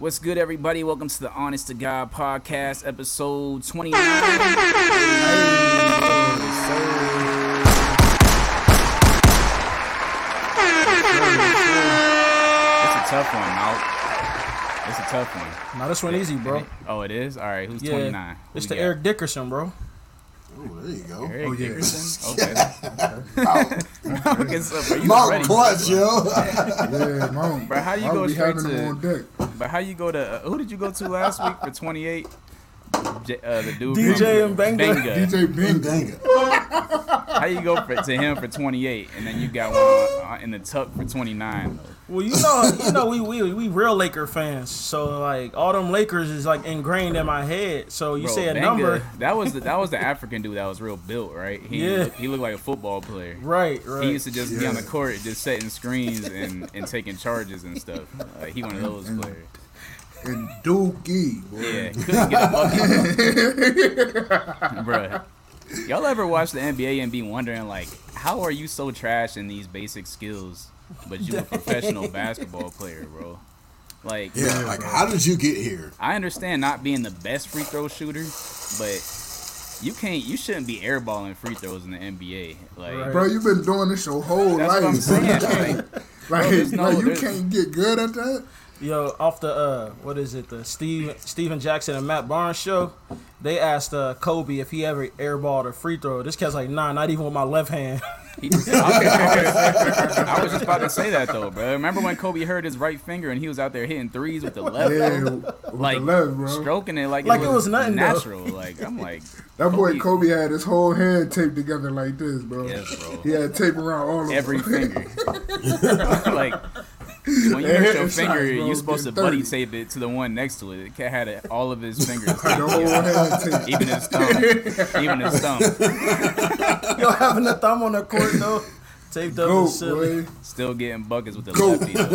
What's good, everybody? Welcome to the Honest to God podcast, episode 29. Hey, It's a tough one, Mal. It's a tough one. No, this one easy, bro. Oh, it is? All right, who's Yeah, 29? Who it's we the got? Eric Dickerson, bro. Oh, there you go. Eric Oh, yeah. Dickerson? Okay. Okay, so, bro, you Mount ready? clutch, yo. Yeah, mom. Bro, how you I'll go be straight having them to- on deck. But how you go to, uh, who did you go to last week for 28? J- uh, the dude DJ from and Benga. Mbenga. DJ Ben. Dang it. How you go for, to him for 28 and then you got one uh, in the tuck for 29? Well, you know, you know, we we we real Laker fans, so like all them Lakers is like ingrained in my head. So you Bro, say a Mbenga, number, That was the that was the African dude that was real built, right? He Yeah. he looked like a football player. right? Right. He used to just be on the court, just setting screens and, and taking charges and stuff. Like he one of those players. And Dookie. boy. Yeah, he couldn't get a bucket. Bruh. Y'all ever watch the NBA and be wondering like, how are you so trash in these basic skills, but you a professional basketball player, bro? Like, Yeah, like, how did you get here? I understand not being the best free throw shooter, but you can't, you shouldn't be airballing free throws in the NBA. Like, Right. Bro, you've been doing this your whole that's what I'm life. saying. Like, Like, there's no- like you there's- can't get good at that. Yo, off the uh, what is it? The Steve Stephen Jackson and Matt Barnes show. They asked uh, Kobe if he ever airballed a free throw. This cat's like, nah, not even with my left hand. I, was, I was- I was just about to say that though, bro. Remember when Kobe hurt his right finger and he was out there hitting threes with the left? Yeah, with like the left, bro. stroking it like, Like it it was, was nothing, though. natural. Like I'm like, that boy Kobe- Kobe had his whole hand taped together like this, bro. Yes, bro. He had tape around all of every them. finger. like when you hurt hit your finger, shots, bro. you're supposed to Getting buddy tape it to the one next to it. The cat had it, all of his fingers, taped the whole together. hand taped. even his thumb, even his thumb. Yo, having the thumb on the court though, taped up Goat, is silly. boy. Still getting buckets with the Goat. lefty. Though.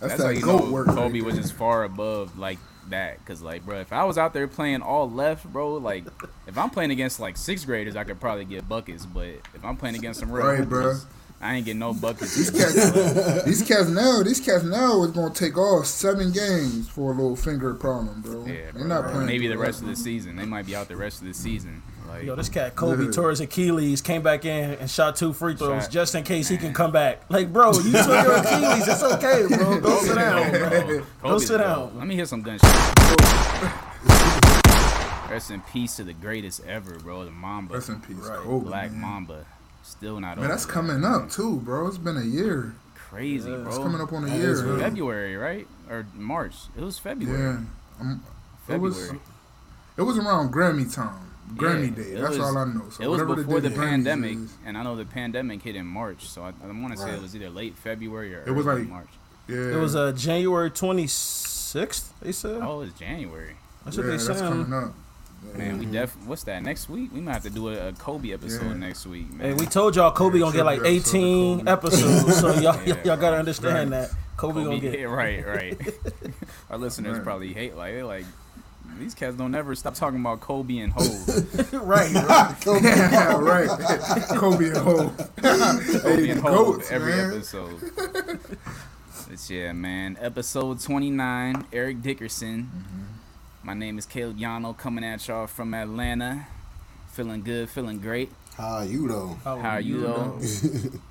That's, That's how you goat know work. Kobe right was just far above like that. Cause like, bro, if I was out there playing all left, bro, like if I'm playing against like sixth graders, I could probably get buckets. But if I'm playing against some real Right, bro. I ain't getting no buckets. These cats, these cats now, these cats now is gonna take off seven games for a little finger problem, bro. Yeah, They're bro. not playing. maybe the rest that. of the season. They might be out the rest of the season. Like, Yo, this cat Kobe Yeah. tore his Achilles, came back in and shot two free throws Shot. just in case he can come back. Like, bro, you tore your Achilles. It's okay, bro. Go sit down, bro. Go sit the down. GOAT. Let me hear some gunshots. Rest in peace to the greatest ever, bro. The Mamba, Rest in peace, Right. Kobe. Black man. Mamba. Still not Man, over. that's coming up too, bro. It's been a year. Crazy, bro. It's coming up on a That year. is February, right? Or March? It was February. Yeah, um, it was. February. It was around Grammy time, Grammy Yeah, Day. That's was- all I know. So it was before the day Grammys pandemic, is, and I know the pandemic hit in March, so I, I want to say it was either late February or It was early like- March. yeah, It was uh, January 26th, they said. Oh, it was January. That's yeah, what they that's coming up. Man, we def. What's that? Next week we might have to do a, a Kobe episode Yeah. next week. Man. Hey, we told y'all Kobe Yeah, gonna get like tribute episode 18 episodes, so y'all Yeah, y'all gotta understand Right. that Kobe, Kobe, gonna get. yeah, right, right. Our listeners Right. probably hate like they like these cats don't ever stop talking about Kobe and Hov. right, right. yeah, right. Kobe and Ho. Kobe hey, and the Hov every man. episode. It's yeah, man. Episode twenty nine. Eric Dickerson. Mm-hmm. My name is Caleb Yano, coming at y'all from Atlanta. Feeling good, feeling great. How are you though? How are you though?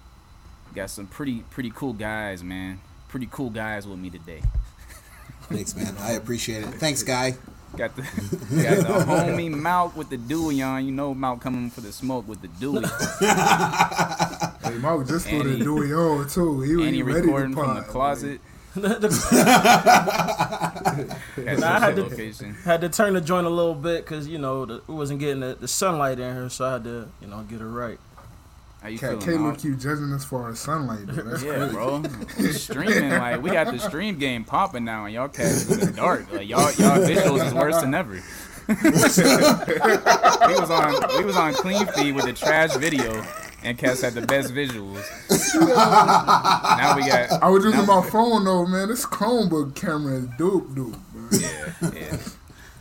Got some pretty pretty cool guys, man. Pretty cool guys with me today. Thanks, man. I appreciate it. Thanks, guy. Got the got the homie Malk with the Dewey on. You know Malk coming for the smoke with the Dewey. Hey, Mark just threw And the he- Dewey on too. He was ready recording to from the closet at Nah, I had to- location. had to turn the joint a little bit because you know the, it wasn't getting the, the sunlight in here, so I had to you know get it right. How you Cat K feeling? look Malk? you judging us for our sunlight, bro. That's Yeah, crazy. bro. Streaming like we got the stream game popping now, and y'all cats in the dark. Like y'all, y'all visuals is worse than ever. we was on we was on clean feed with the trash video, and cats had the best visuals. now we got I was using now- my phone though, man. This Chromebook camera is dope, dope, bro. Yeah, yeah.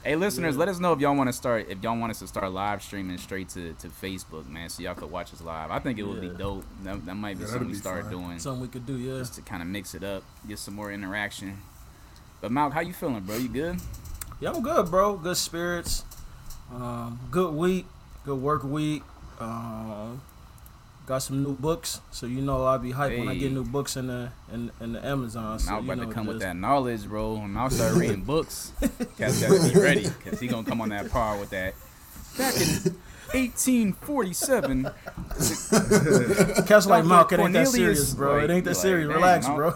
Hey, listeners, let us know if y'all want to start. If y'all want us to start live streaming straight to, to Facebook, man, so y'all could watch us live. I think it would be dope. That, that might be Yeah, something that'd we start fun. doing Something we could do, yeah. just to kind of mix it up, get some more interaction. But Malk, how you feeling, bro? You good? Yeah, I'm good, bro. Good spirits. Um, good week. Good work week. Um, got some new books, so you know I'll be hyped when I get new books in the in, in the Amazon. So you about know to come with that knowledge, bro. and I'll start reading books, cats gotta be ready, cause he gonna come on that par with that. Back in 1847, Cats like. Malk, it ain't that serious, bro. it ain't that like, serious. Relax, Malk. bro.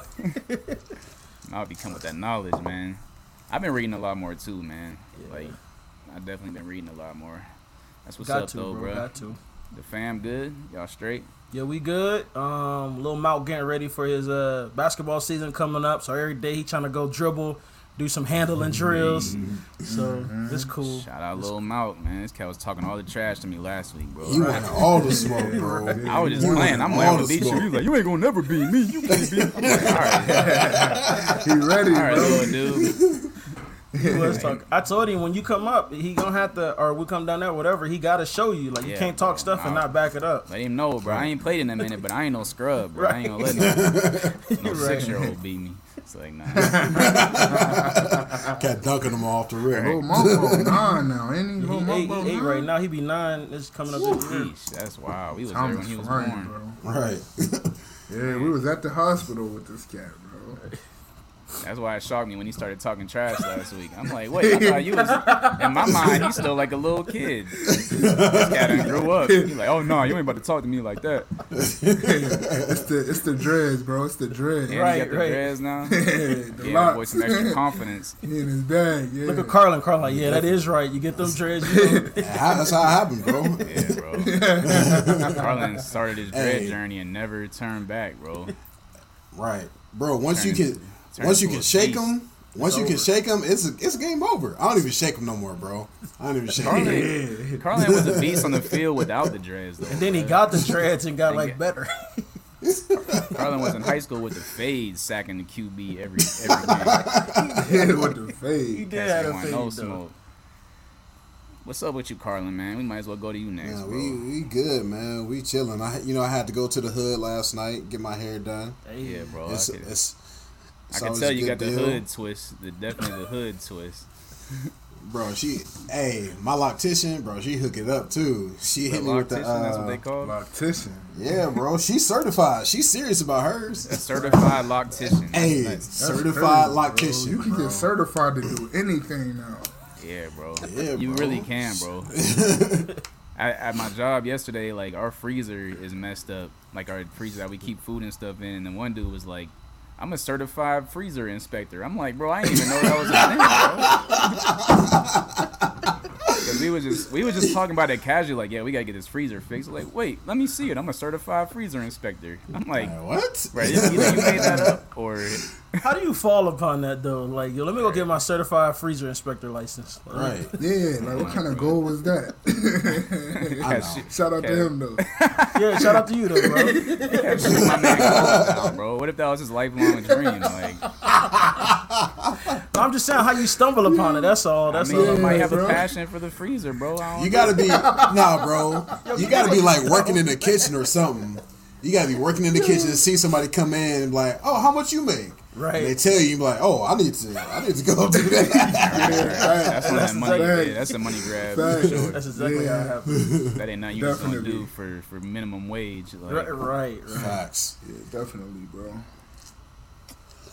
I'll be coming with that knowledge, man. I've been reading a lot more too, man. Like, I've definitely been reading a lot more. That's what's got up, to, though, bro. bro. Got to. The fam good? Y'all straight? Yeah, we good. Um, Lil Malk getting ready for his uh basketball season coming up. So every day he trying to go dribble, do some handling drills. So it's cool. Shout out Lil Malk, man. This cat was talking all the trash to me last week, bro. He wanted all the smoke, bro. I was just He playing. I'm like, I'm gonna beat you. smoke. He was like, you ain't gonna never beat me. You can't beat me. I'm like, all right, He ready, all right, bro. little dude. He was talking. I told him when you come up, he gonna have to, or we come down there, whatever. He got to show you. Like you can't talk bro. stuff and not back it up. Let him know, bro. I ain't played in a minute, but I ain't no scrub, bro. I ain't gonna let no, no Right. six year old beat me. It's like, nah. Cat dunking him off the rim. Lil Malk nine now, ain't he? He Lil eight, he eight right now. He be nine. It's coming up this year. Yeesh, that's wild. We was there Time when is he was flying, born. bro. Right. Yeah, we was at the hospital with this cat, bro. That's why it shocked me when he started talking trash last week. I'm like, wait, I thought you was. In my mind, he's still like a little kid. This cat done grew up. He's like, oh no, you ain't about to talk to me like that. it's the it's the dreads, bro. It's the dreads. And Right, he got the right. dreads now. the Yeah, locks. boy, some extra confidence. He in his bag. Yeah. Look at Carlin. Carlin, like, yeah, that is right. You get them dreads. You know, That's how it happened, bro. Yeah, bro. Carlin started his dread Hey. journey and never turned back, bro. Right, bro. Once you Turn- can, turn once you can shake beast. him, once you can shake him, it's a, it's game over. I don't even shake him no more, bro. I don't even shake him. Carlin, Carlin was a beast on the field without the dreads, though. and then he got the dreads and got like better. Carlin was in high school with the fade sacking the QB every every game. Yeah, with the He did have a fade no though. smoke. What's up with you, Carlin, man? We might as well go to you next, Yeah, bro. we we good, man. We chilling. I you know I had to go to the hood last night get my hair done. Yeah, bro. It's it's. I it's can tell you good got the hood twist. The definitely the hood twist. Bro, she, hey, my loctician, bro, she hook it up too. She The hit me with the, loctician, that's what uh, they call. Loctician. yeah, bro, she's certified. She's serious about A hers. certified loctician. Hey, That's- certified crazy, bro. loctician. You can bro. get certified to do anything now. Yeah, bro. Yeah, you bro. really can, bro. at, at my job yesterday, like our freezer is messed up. Like our freezer that we keep food and stuff in, and then one dude was like, "I'm a certified freezer inspector." I'm like, "Bro, I didn't even know that was a thing, bro." Because we was just we was just talking about it casually, like, "Yeah, we gotta get this freezer fixed." Like, wait, let me see it. I'm a certified freezer inspector. I'm like, Like, what? right, either you made that up or How do you fall upon that though? Like, yo, let me go get my certified freezer inspector license. Right. Yeah, like what kind of goal was that? I know. Shout out Yeah. to him though. Yeah, shout out to you though, bro. kept shooting my man clothes down, bro. What if that was his lifelong dream? Like, I'm just saying how you stumble upon it. That's all. I That's mean, all. you might have a passion for the freezer, bro. I don't You gotta be nah, bro. You gotta be like working in the kitchen or something. You gotta be working in the kitchen and see somebody come in and be like, oh, how much you make? Right. And they tell you, you like, oh, I need to, I need to go do that. That's when that money. exactly- Yeah, that's a money grab. for sure. That's exactly how it Yeah. happened. That ain't nothing you just gonna do for for minimum wage. Like. Right, right, right. Facts. Yeah, definitely, bro.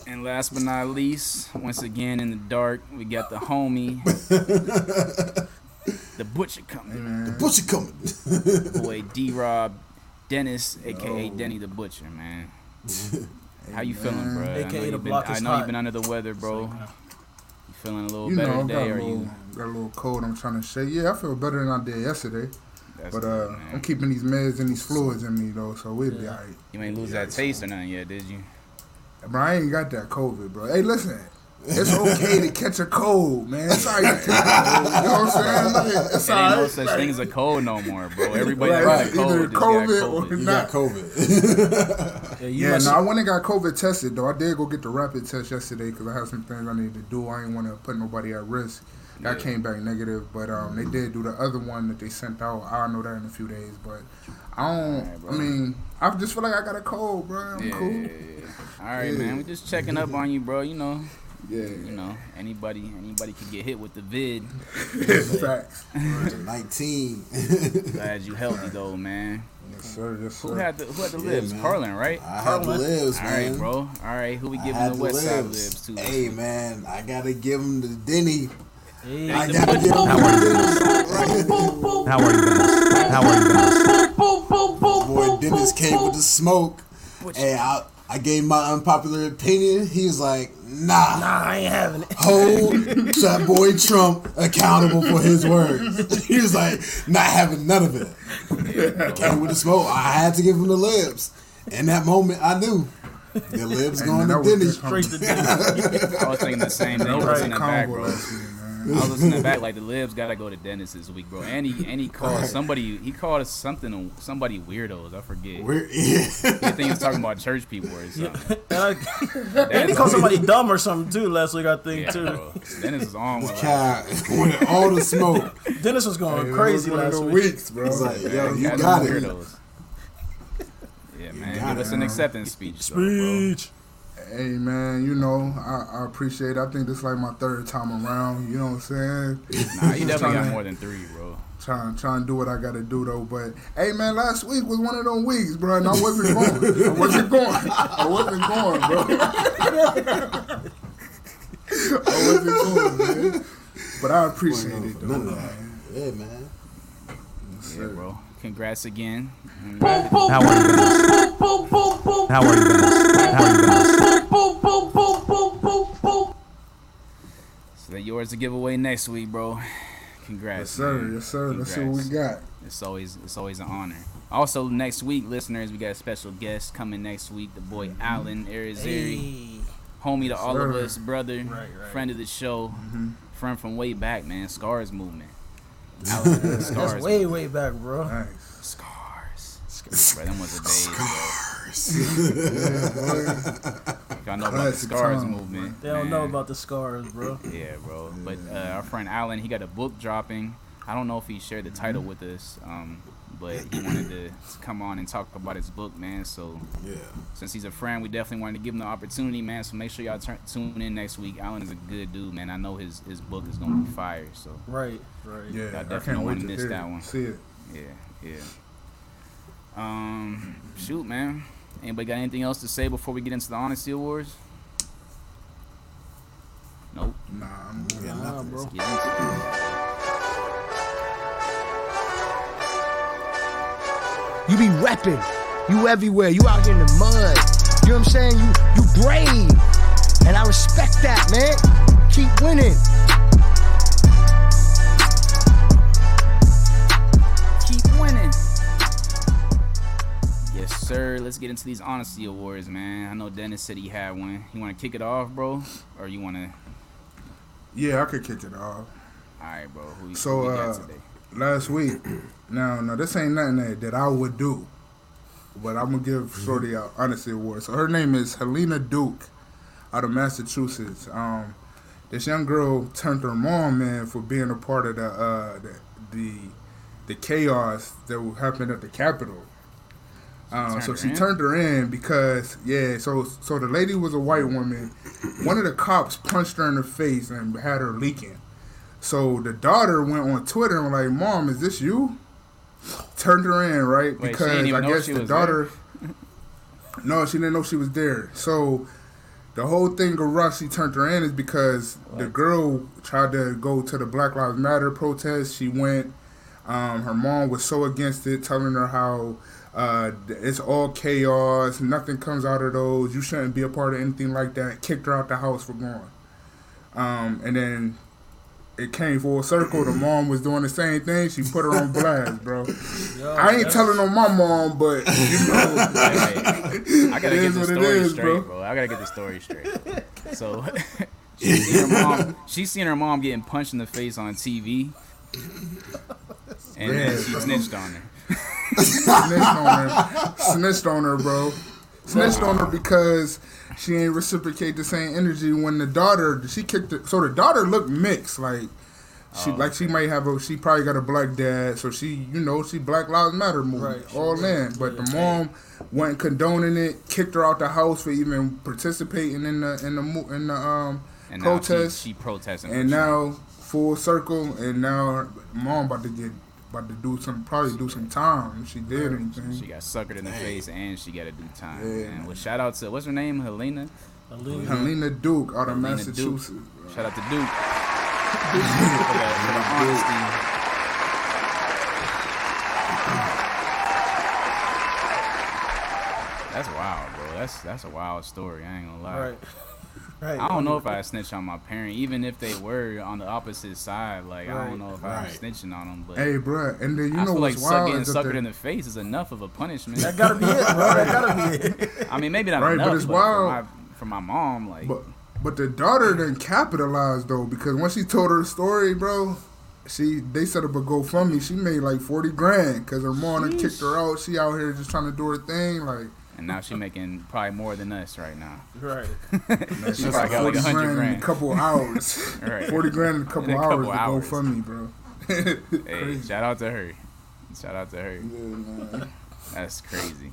And last but not least, once again in the dark, we got the homie, the butcher coming. The butcher coming. Boy D Rob Dennis, aka Yo. Denny the Butcher, man. How you feeling, bro? I know AKA the you've been, block I know you've been under the weather, bro. You feeling a little You better know, I got today? a, Or little, you? got a little cold. I'm trying to say, Yeah, I feel better than I did yesterday. That's But good, uh, man. I'm keeping these meds and these fluids in me though, so we'll be alright. You ain't lose that taste or nothing yet, did you? Bro, I ain't got that COVID, bro. Hey, listen. It's okay to catch a cold, man. It's alright to catch a cold. You know what I'm saying? Like, it's It ain't no such Like, thing as a cold no more, bro. Everybody Right, got right. a cold Either just got COVID COVID. or- You Not- got COVID. Yeah, Yeah, no, I went and got COVID tested though. I did go get the rapid test yesterday because I had some things I needed to do. I didn't want to put nobody at risk. I Yeah. came back negative, but um, they did do the other one that they sent out. I'll know that in a few days, but I don't. Alright, bro. I mean, I just feel like I got a cold, bro. I'm Yeah, cool. Yeah, yeah. All right, Yeah. man. We just checking up on you, bro. You know, Yeah. You know, anybody anybody can get hit with the vid. Facts. 19. Glad you healthy though, man. Yes, sir. Yes, sir. Who had the who had the Yeah, libs? man. Carlin, right? I had the libs, All man. right, bro. All right, who we I giving had the the West Side libs. libs to? Hey, man, I gotta give him the Denny. Hey, I gotta give him How are you, the Dennis? How are you, How are you, Boy, Dennis came with the smoke. Hey, I, I gave my unpopular opinion. He was like, nah, nah, I ain't having it. hold that boy Trump accountable for his words. he was like, not having none of it. Came with the smoke. I had to give him the libs. In that moment, I knew the libs going man, to that was Denny. good Straight to Dennis. I was thinking the same thing. I was Right listening back, bro. Last week, man. I was listening back like the libs gotta go to Dennis this week, bro. And he and he called somebody. He called us something. Somebody weirdos. I forget. We're, yeah. I think he was talking about church people or something. And, I, and he called somebody dumb or something too last week, I think Yeah, too. bro. Dennis is on one. Like, God, with all the smoke. Dennis was going Hey, crazy was last week. weeks, bro. He's like, yo, you guys got it. weirdos. Yeah, man. got Give it, us an acceptance speech, though, bro. Speech. Hey man, you know, I, I appreciate it. I think this is like my third time around, you know what I'm saying? Nah, you definitely got Tryna- more than three, bro. Trying trying to do what I gotta do though. But hey man, last week was one of them weeks, bro, and I wasn't going. I wasn't going. I wasn't going, bro. I wasn't going, man. But I appreciate it though. None man. Yeah, man. Yeah, bro. Congrats again. And How are you, Dennis? How are you, Dennis? How are you, Dennis? So that yours to give away next week, bro. Congrats. Yes, sir. man. Yes, sir. Let's see what we got. It's always it's always an honor. Also, next week, listeners, we got a special guest coming next week. The boy Alan Arizari, Hey. homie to all of us, brother, Right, right. friend of the show, Mm-hmm. friend from way back, man. Scars movement. Alan, Scars. That's way, way back, bro. Nice. Scars. Bro, them was the days, bro. Y'all know about the Scars time, movement. They don't know about the scars, bro. Yeah, bro. But uh, our friend Alan, he got a book dropping. I don't know if he shared the title Mm-hmm. with us, um, but he wanted to come on and talk about his book, man. So Yeah. since he's a friend, we definitely wanted to give him the opportunity, man. So make sure y'all turn, tune in next week. Alan is a good dude, man. I know his his book is gonna be fire. So Right, right. Yeah, I I, definitely can't don't wait wanna to miss hear that it, one. See it. yeah, yeah. Um, shoot, man. Anybody got anything else to say before we get into the honesty awards? Nope. Nah, I'm good. Nah, nothing. bro. Get into it. You be repping. You everywhere. You out here in the mud. You know what I'm saying? You you brave. And I respect that, man. Keep winning. Yes, sir. Let's get into these honesty awards, man. I know Dennis said he had one. You want to kick it off, bro, or you want to? Yeah, I could kick it off. All right, bro. Who, So, who uh, today? last week. Now, no, this ain't nothing that, that I would do, but I'm gonna give Shorty a honesty award. So her name is Helena Duke, out of Massachusetts. Um, this young girl turned her mom in for being a part of the uh, the, the the chaos that happened at the Capitol. Um, so she in? turned her in because yeah. So so the lady was a white woman. One of the cops punched her in the face and had her leaking. So the daughter went on Twitter and was like, "Mom, is this you?" Turned her in right Wait, because I guess the daughter. no, she didn't know she was there. So the whole thing rush she turned her in is because the girl tried to go to the Black Lives Matter protest. She went. Um, her mom was so against it, telling her how uh, it's all chaos, nothing comes out of those. You shouldn't be a part of anything like that. Kicked her out the house for going. Um, and then it came full circle. The mom was doing the same thing. She put her on blast, bro. Yo, I ain't that's- telling on my mom, but you know, Hey, hey, I gotta It get the story is, straight, bro. bro. I gotta get the story straight. So she seen her mom. She seen her mom getting punched in the face on TV, and then she snitched on her. Snitched on her. Snitched on her, bro. Snitched on her because she ain't reciprocate the same energy when the daughter she kicked it. So the daughter looked mixed, like she like she might have a she probably got a black dad, so she you know she Black Lives Matter movement Right, all in. But the mom wasn't condoning it, kicked her out the house for even participating in the in the in the um And protest, she, she protesting. and now full circle, and now mom about to get about to do some probably do some time if she did anything. She got suckered in the face and she got to do time. Yeah, and man. well, shout out to what's her name, Helena. Aaliyah. Helena Duke out of Helena Massachusetts. Duke. Shout out to Duke. for, the, for the honesty. That's wild, bro. That's that's a wild story. I ain't gonna lie. Right. Right. I don't know if I snitch on my parent, even if they were on the opposite side. Like I don't know if Right. I'm snitching on them, but Hey, bro, and then you I know feel what's suck, wild getting is that suckered the- in the face is enough of a punishment. That gotta be it, bro. That gotta be it. I mean, maybe not Right, but enough, it's but wild. For, my, for my mom, like But but the daughter didn't capitalize though because when she told her story, bro, she they set up a GoFundMe. She made like forty grand because her mom had kicked her out. She out here just trying to do her thing. Like and now she's making probably more than us right now. Right. man, she She's got like got like forty 100 grand, in a grand. couple hours. Right. Forty grand in a couple, In a couple hours, hours. to GoFundMe, bro. Hey, shout out to her. Shout out to her. Yeah, man. That's crazy.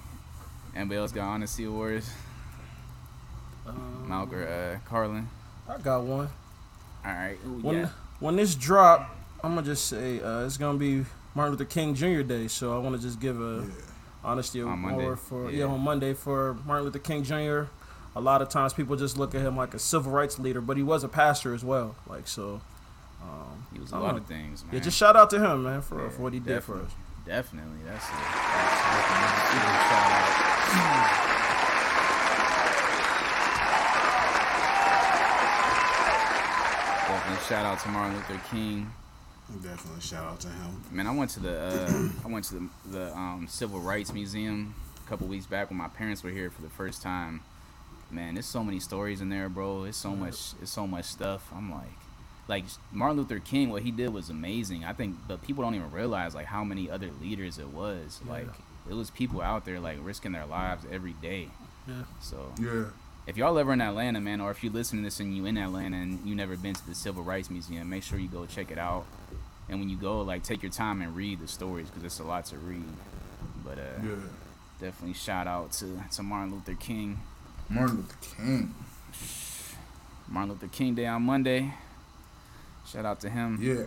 Anybody else got honesty awards? Um, Malcolm, uh, Carlin. I got one. All right. Ooh, When yeah. when this drop, I'm gonna just say uh, it's gonna be Martin Luther King Jr. Day, so I want to just give a honesty On award for yeah. yeah. on Monday for Martin Luther King Jr. A lot of times people just look at him like a civil rights leader, but he was a pastor as well. Like so, um, He was a lot don't of things, man. yeah, just shout out to him, man, for, Yeah, for what he did for us. Definitely. That's it. that's. Definitely shout out to Martin Luther King. Definitely shout out to him. Man, I went to the uh, I went to the, the um, Civil Rights Museum a couple weeks back when my parents were here for the first time. Man, there's so many stories in there, bro. It's so much. It's so much stuff. I'm like, like Martin Luther King. What he did was amazing. I think, but people don't even realize like how many other leaders it was. Like, it was people out there like risking their lives every day. Yeah. So Yeah. If y'all ever in Atlanta, man, or if you listen to this and you in Atlanta and you never been to the Civil Rights Museum, make sure you go check it out. And when you go, like, take your time and read the stories because it's a lot to read. But uh, Yeah. definitely shout out to, to Martin Luther King. Martin Luther King. Martin Luther King Day on Monday. Shout out to him. Yeah.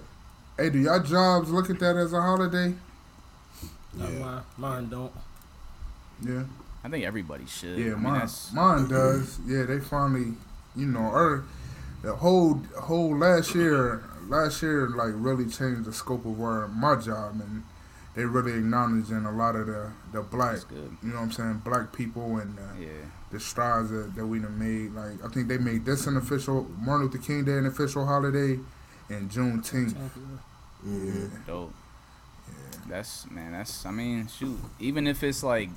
Hey, do y'all jobs look at that as a holiday? Not Yeah. mine, mine don't. Yeah. I think everybody should. I Yeah, mean, mine, that's, mine does. Yeah, they finally, you know, or the whole whole last year, last year like really changed the scope of where my job, and they really acknowledging a lot of the the black, that's good. you know what I'm saying, black people and uh, Yeah. the strides that, that we done made. Like I think they made this an official Martin Luther King Day an official holiday, and Juneteenth. Mm-hmm. Dope. That's man. That's I mean, shoot. Even if it's like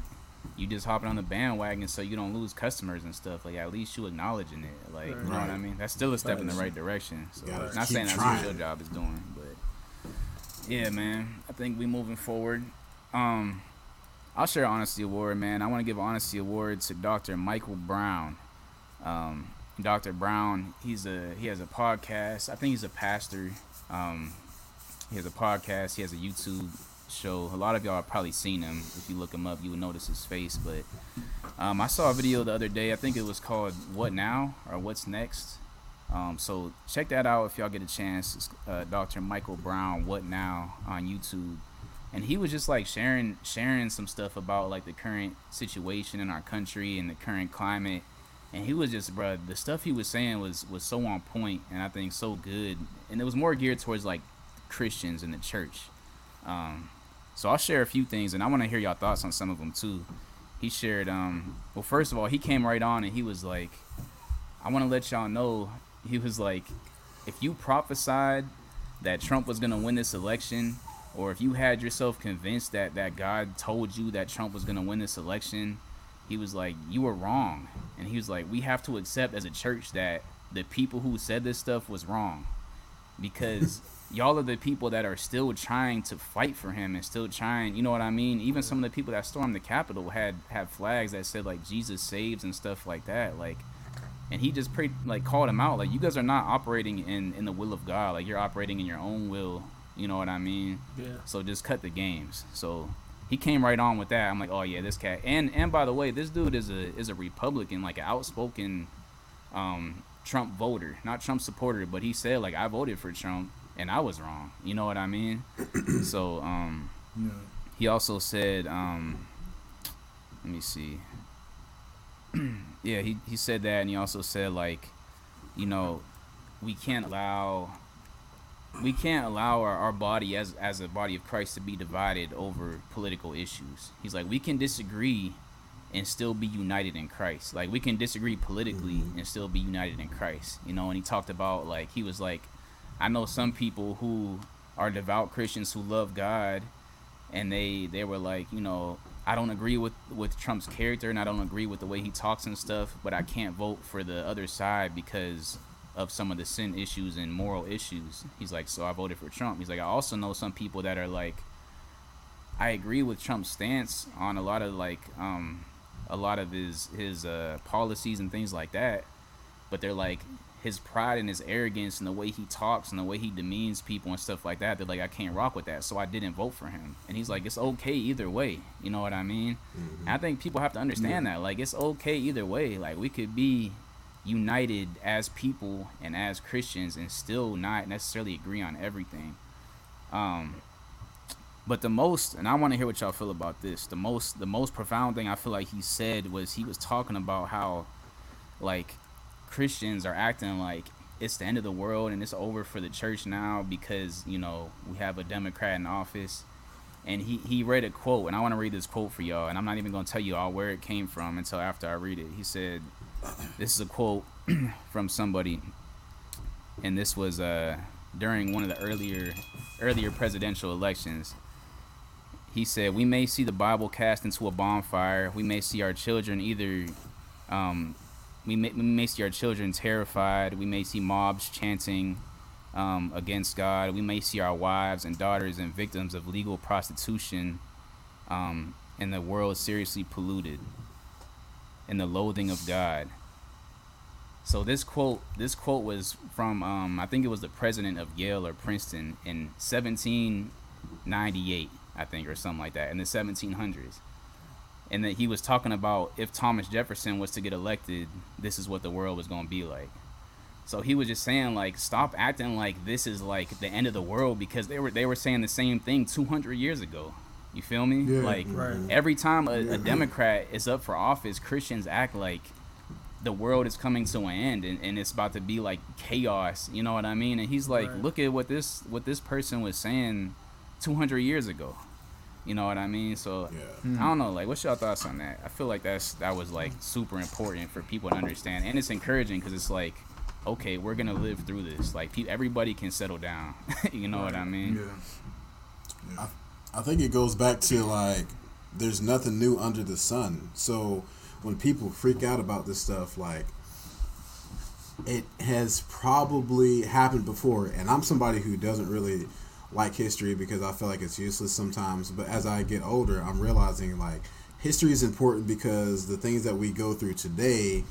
you just hopping on the bandwagon so you don't lose customers and stuff, like at least you acknowledging it. Like you know what I mean. That's still a step in the right direction. So Gotta not saying that's what your job is doing, but yeah, man. I think we moving forward. Um, I'll share honesty award, man. I want to give honesty award to Dr. Michael Brown. Um, Dr. Brown, he's a he has a podcast. I think he's a pastor. Um, he has a podcast. He has a YouTube show. A lot of y'all have probably seen him. If you look him up, you would notice his face. But um, I saw a video the other day. I think it was called "What Now" or "What's Next." Um, so check that out if y'all get a chance. It's, uh, Dr. Michael Brown, "What Now" on YouTube, and he was just like sharing sharing some stuff about like the current situation in our country and the current climate. And he was just, bro, the stuff he was saying was was so on point, and I think so good. And it was more geared towards like Christians in the church. Um, so I'll share a few things, and I want to hear y'all thoughts on some of them too. He shared, um, well, first of all, he came right on and he was like, I want to let y'all know. He was like, if you prophesied that Trump was gonna win this election, or if you had yourself convinced that that God told you that Trump was gonna win this election, he was like, you were wrong. And he was like, we have to accept as a church that the people who said this stuff was wrong, because y'all are the people that are still trying to fight for him and still trying you know what i mean? Even some of the people that stormed the capitol had had flags that said like jesus saves and stuff like that like and he just prayed like called him out like you guys are not operating in in the will of god like you're operating in your own will you know what i mean? Yeah. so just cut the games so he came right on with that. I'm like oh yeah this cat and and by the way this dude is a is a republican like an outspoken um Trump voter, not Trump supporter, but he said like I voted for Trump and I was wrong. You know what I mean? so um, Yeah. he also said um, let me see. yeah, he he said that, and he also said like, you know, we can't allow we can't allow our, our body as as a body of Christ to be divided over political issues. He's like we can disagree and still be united in Christ. Like we can disagree politically and still be united in Christ. You know, and he talked about like he was like I know some people who are devout Christians who love God and they they were like, you know, I don't agree with with Trump's character and I don't agree with the way he talks and stuff, but I can't vote for the other side because of some of the sin issues and moral issues. He's like, so I voted for Trump. He's like, I also know some people that are like, I agree with Trump's stance on a lot of like, um, a lot of his his uh, policies and things like that, but they're like his pride and his arrogance and the way he talks and the way he demeans people and stuff like that. They're like, I can't rock with that, so I didn't vote for him. And he's like, it's okay either way. You know what I mean? And I think people have to understand that. Like, it's okay either way. Like, we could be united as people and as Christians and still not necessarily agree on everything. Um, but the most, and I want to hear what y'all feel about this. The most, the most profound thing I feel like he said was he was talking about how, like, Christians are acting like it's the end of the world and it's over for the church now because you know we have a Democrat in office. And he, he read a quote, and I want to read this quote for y'all, and I'm not even going to tell you all where it came from until after I read it. He said, This is a quote from somebody, and this was uh, during one of the earlier earlier presidential elections. He said, "We may see the Bible cast into a bonfire. We may see our children either, um, we may, we may see our children terrified. We may see mobs chanting um, against God. We may see our wives and daughters and victims of legal prostitution, um, and the world seriously polluted, in the loathing of God." So this quote, this quote was from, um, I think it was the president of Yale or Princeton in 1798, I think, or something like that, in the 1700s. And that he was talking about if Thomas Jefferson was to get elected, this is what the world was going to be like. So he was just saying like, stop acting like this is like the end of the world because they were they were saying the same thing 200 years ago. You feel me? Yeah. like Right. every time a, a Democrat is up for office, Christians act like the world is coming to an end and, and it's about to be like chaos you know what i mean and he's like Right. look at what this what this person was saying 200 years ago you know what i mean so Yeah. i don't know like what's your thoughts on that i feel like that's that was like super important for people to understand and it's encouraging because it's like okay we're gonna live through this like pe- everybody can settle down you know what i mean Yeah. I think it goes back to like there's nothing new under the sun. So when people freak out about this stuff, like it has probably happened before. And I'm somebody who doesn't really like history because I feel like it's useless sometimes. But as I get older, I'm realizing like history is important because the things that we go through today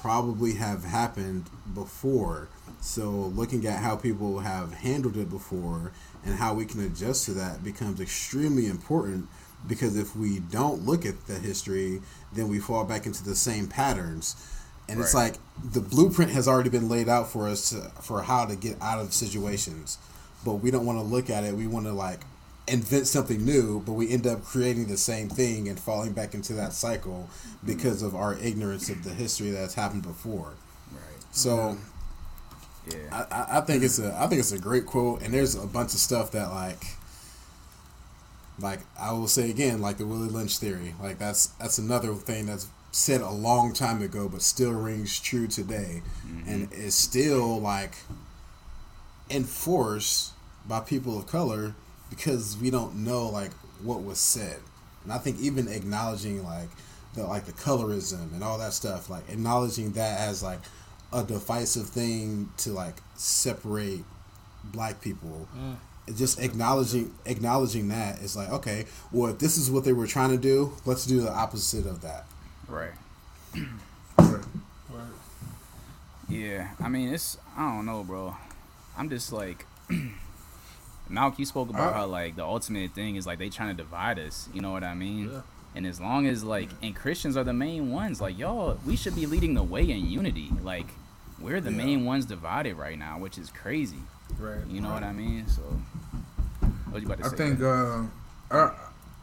probably have happened before. So looking at how people have handled it before and how we can adjust to that becomes extremely important because if we don't look at the history, then we fall back into the same patterns. And it's like the blueprint has already been laid out for us to, for how to get out of situations. But we don't want to look at it. We want to like invent something new, but we end up creating the same thing and falling back into that cycle mm-hmm. because of our ignorance of the history that's happened before. right So yeah I, I- I think it's a I think it's a great quote, and there's a bunch of stuff that like, like I will say again, like the Willie Lynch theory, like that's that's another thing that's said a long time ago, but still rings true today, mm-hmm. and is still like enforced by people of color because we don't know like what was said, and I think even acknowledging like the like the colorism and all that stuff, like acknowledging that as like a divisive thing to like separate black people. It's Just acknowledging acknowledging that is like okay, well if this is what they were trying to do, let's do the opposite of that. right Right. Yeah, I mean it's I don't know, bro. I'm just like Malk, you spoke about Uh, how like the ultimate thing is like they trying to divide us. You know what I mean? Yeah. And as long as like and Christians are the main ones, like y'all, we should be leading the way in unity. Like we're the Yeah. main ones divided right now, which is crazy. Right. You know what I mean? So, what you about to I say? I think uh, I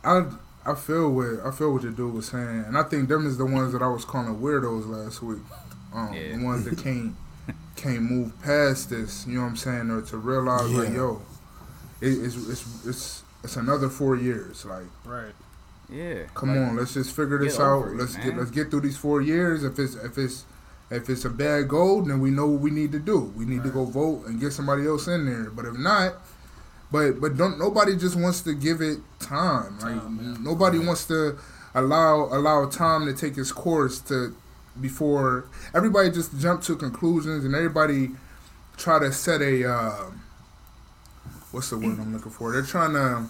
I I feel what I feel what your dude was saying, and I think them is the ones that I was calling weirdos last week. Um, Yeah. The ones that can't can't move past this. You know what I'm saying? Or to realize like, yo, it, it's it's it's it's another four years. Like, Right. yeah. come like, on, let's just figure this out. it, let's get let's get through these four years. If it's if it's if it's a bad goal, then we know what we need to do. We need to go vote and get somebody else in there. But if not, but but don't nobody just wants to give it time. Like nobody wants to allow allow time to take its course to before everybody just jump to conclusions and everybody try to set a uh, what's the word I'm looking for? They're trying to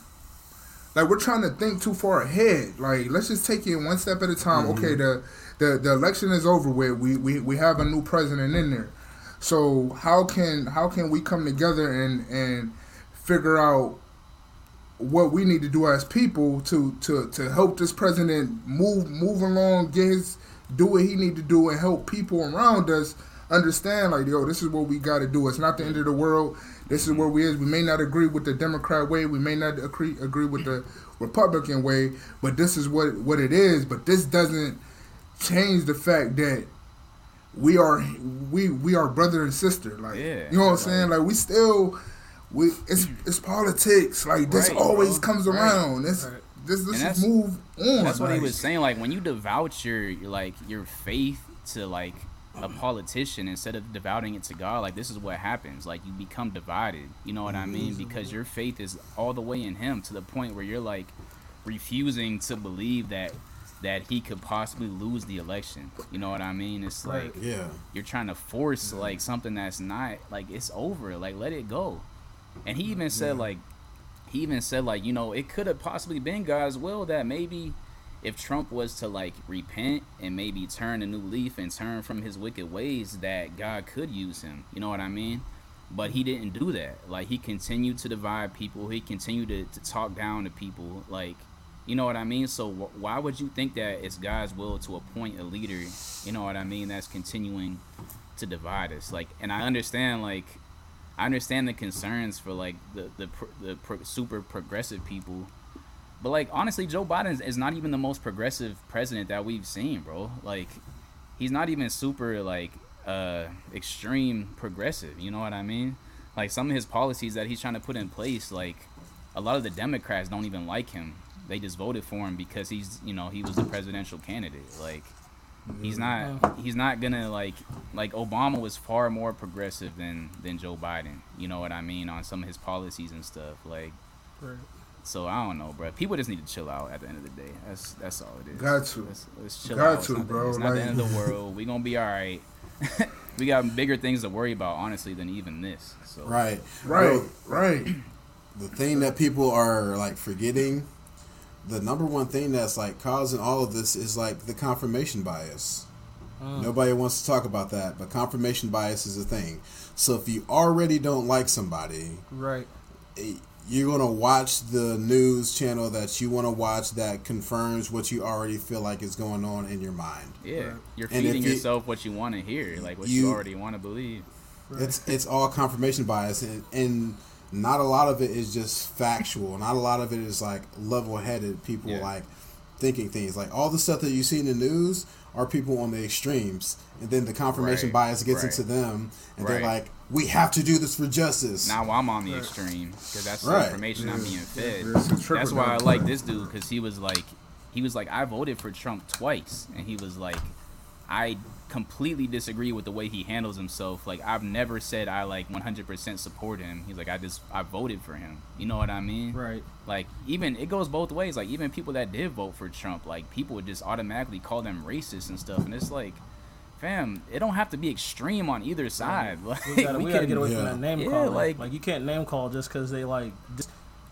like we're trying to think too far ahead. Like let's just take it one step at a time. Okay, the, the the election is over with. We, we we have a new president in there. So how can how can we come together and and figure out what we need to do as people to to to help this president move move along, get his do what he need to do and help people around us understand like yo this is what we got to do. It's not the end of the world. This is where we is. We may not agree with the democrat way. We may not agree agree with the republican way but this is what what it is. But this doesn't change the fact that we are we we are brother and sister. Like Yeah, you know what i'm saying? like we still we it's it's politics. Like this Right, always bro. comes Right. around. Right. This And this that's- is move on That's what he was saying. Like when you devout your your, like your faith to like a politician instead of devoting it to God, like this is what happens. Like you become divided. You know what I mean? Mm-hmm. Because your faith is all the way in Him to the point where you're like refusing to believe that that he could possibly lose the election. You know what I mean? It's like Right. Yeah. you're trying to force mm-hmm. like something that's not like it's over. Like let it go. And he even said like he even said like you know it could have possibly been God's will that maybe if Trump was to like repent and maybe turn a new leaf and turn from his wicked ways that God could use him. You know what I mean? But he didn't do that. Like he continued to divide people. He continued to, to talk down to people. Like you know what I mean? So wh- why would you think that it's God's will to appoint a leader? You know what I mean? That's continuing to divide us. Like, and I understand like I understand the concerns for like the the the pro- super progressive people, but like honestly, Joe Biden is, is not even the most progressive president that we've seen, bro. Like, he's not even super like uh extreme progressive. You know what I mean? Like some of his policies that he's trying to put in place, like a lot of the Democrats don't even like him. They just voted for him because he's you know he was the presidential candidate. Like he's not oh. he's not gonna like like Obama was far more progressive than than Joe Biden. You know what I mean on some of his policies and stuff. Like Right. so I don't know, bro. People just need to chill out at the end of the day. That's that's all it is. Got to. Let's, let's chill Got out. It's to, not the- bro. It's not the end of the world. We gonna be all right. we got bigger things to worry about, honestly, than even this. So Right. right Bro, right the thing that people are like forgetting the number one thing that's like causing all of this is like the confirmation bias nobody wants to talk about that but confirmation bias is a thing so if you already don't like somebody Right. eh, you're going to watch the news channel that you want to watch that confirms what you already feel like is going on in your mind yeah, Right. you're And if feeding you- yourself what you want to hear, like what you, You- already want to believe. It's it's all confirmation bias, and, and not a lot of it is just factual. Not a lot of it is like level headed people Yeah. like thinking things. Like all the stuff that you see in the news are people on the extremes, and then the confirmation Right, bias gets right. into them, and they're like, "We have to do this for justice." Now I'm on the extreme because that's the Right. information I'm Yeah. being fed. Yeah, it's a trickle That's why I like this dude because he was like, he was like, I voted for Trump twice, and he was like, I completely disagree with the way he handles himself. Like I've never said I like 100% support him. He's like, I just I voted for him. You know what I mean? Right. Like even it goes both ways. Like even people that did vote for Trump, like people would just automatically call them racist and stuff, and it's like. Fam, it don't have to be extreme on either side. Like, We gotta, we gotta can- get away Yeah. from that name Yeah, calling. like- Like, you can't name call just because they like dis-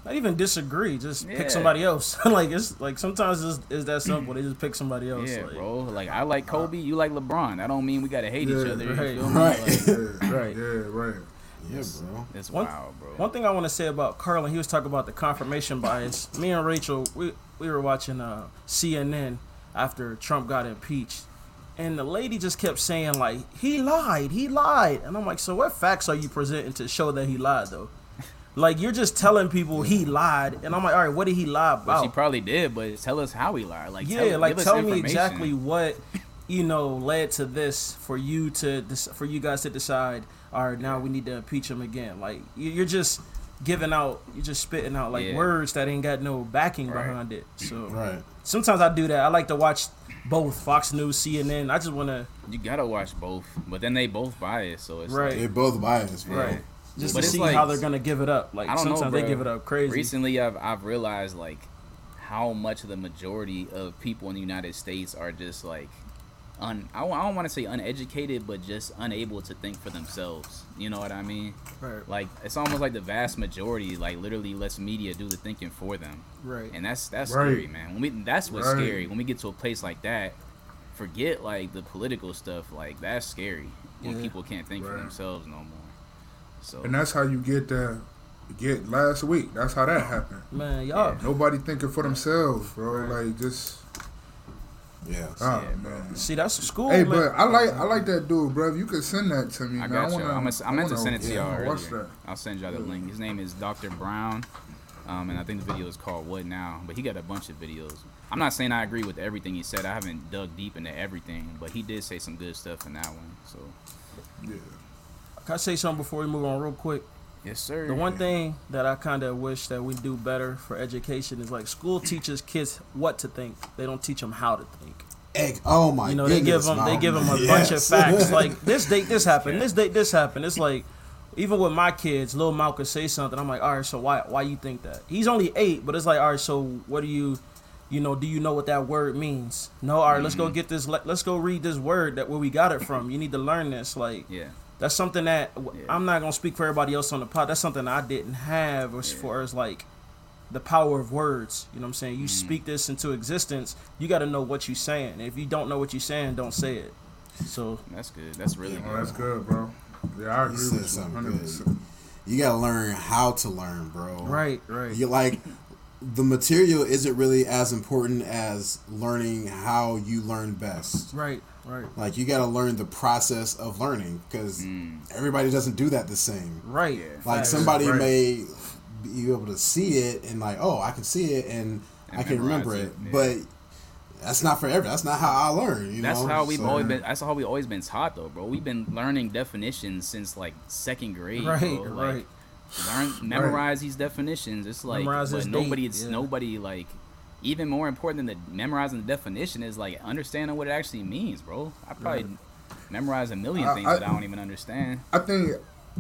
not even disagree. Just Yeah. pick somebody else. like it's like sometimes it's, it's that simple. They just pick somebody else. Yeah, like, bro. Like I like Kobe, you like LeBron. I don't mean we gotta hate each other. right. feel me? Right. Like, yeah, Right. yeah right yeah, bro. it's One- wild, bro. One thing I want to say about Carlin, he was talking about the confirmation bias. Me and Rachel, we we were watching uh, CNN after Trump got impeached, and the lady just kept saying like he lied, he lied, and I'm like, so what facts are you presenting to show that he lied though? Like you're just telling people he lied, and I'm like, all right, what did he lie Well, she about? probably did, but tell us how he lied. Like, yeah, tell, like tell me exactly what you know led to this for you to for you guys to decide. All right, now we need to impeach him again. Like you- you're just giving out, you're just spitting out like Yeah. words that ain't got no backing Right. behind it. So Right. sometimes I do that. I like to watch both Fox News, CNN. I just want to You gotta watch both, but then they both biased, so it's Right. like, They both biased, bro. right just But to see like- how they're gonna give it up. Like I don't know, sometimes bro. they give it up crazy. Recently, I've I've realized like how much of the majority of people in the United States are just like un. I, don't- I don't want to say uneducated, but just unable to think for themselves. You know what I mean? Right, Like it's almost like the vast majority, like literally lets media do the thinking for them, right. and that's that's Right. scary, man. When we that's what's Right. scary. When we get to a place like that, forget like the political stuff. Like that's scary when Yeah. people can't think for themselves no more. So And that's how you get the get last week. That's how that happened. Man, y'all. Nobody thinking for themselves, bro. Like just Yeah. oh Yeah, man. See, that's the school. Hey, man. but I like I like that dude, bro. You could send that to me, I man. got I you. wanna, I'm, a, I meant to send it to y'all Watch earlier. that. I'll send y'all the link. His name is Dr. Brown, um, and I think the video is called "What Now." But he got a bunch of videos. I'm not saying I agree with everything he said. I haven't dug deep into everything, but he did say some good stuff in that one. So Yeah. Can I say something before we move on, real quick? yes, sir. The one thing that I kind of wish that we do better for education is like school teaches kids what to think. They don't teach them how to think. Egg. Oh my. You know, they give them they give them a bunch of facts like this date this happened, this date this happened. It's like even with my kids, Lil Malk could say something. I'm like, all right, so why why you think that? He's only eight, but it's like, all right, so what do you, you know, do you know what that word means? No, all right, let's go mm-hmm. get this. Let, let's go read this word that where we got it from. You need to learn this. Like yeah, that's something that Yeah. I'm not gonna speak for everybody else on the pod. That's something I didn't have as far as like the power of words. You know what I'm saying? You mm. speak this into existence. You got to know what you're saying. If you don't know what you're saying, don't say it. So that's good. That's really Oh, good. that's good, bro. Yeah, I agree said with you. something 100%. You gotta learn how to learn, bro. right, right, You like the material isn't really as important as learning how you learn best. right, right, Like you gotta learn the process of learning because Mm. everybody doesn't do that the same. right. Yeah. Like Facts. somebody Right. may be able to see it and like, oh, I can see it and, And I can remember it, it, yeah. but that's not for every. That's not how I learn. You That's know? how we've So- always been. That's how we always been taught, though, bro. We've been learning definitions since like second grade. Right, bro. Like, right. learn memorize these definitions. It's like but nobody date, it's yeah. nobody like even more important than the memorizing the definition is like understanding what it actually means, bro. I probably memorize a million I- things I- that I don't even understand. I think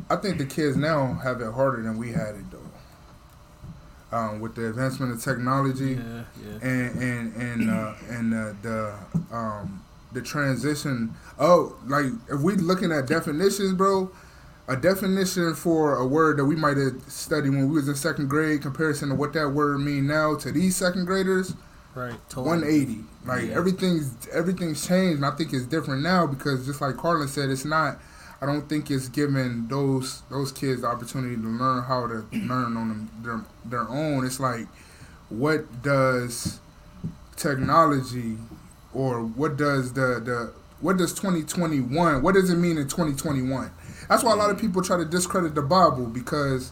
I think the kids now have it harder than we had it though. Um, with the advancement of technology Yeah, yeah. and and and uh, and uh, the um, the transition. Oh, like if we looking at definitions, bro, a definition for a word that we might have studied when we was in second grade, comparison to what that word mean now to these second graders, Right. Totally. 180. Like everything's everything's changed, and I think it's different now because just like Carlin said, it's not. I don't think it's giving those those kids the opportunity to learn how to learn on them, their their own. It's like, what does technology, or what does the the what does 2021? What does it mean in 2021? That's why a lot of people try to discredit the Bible because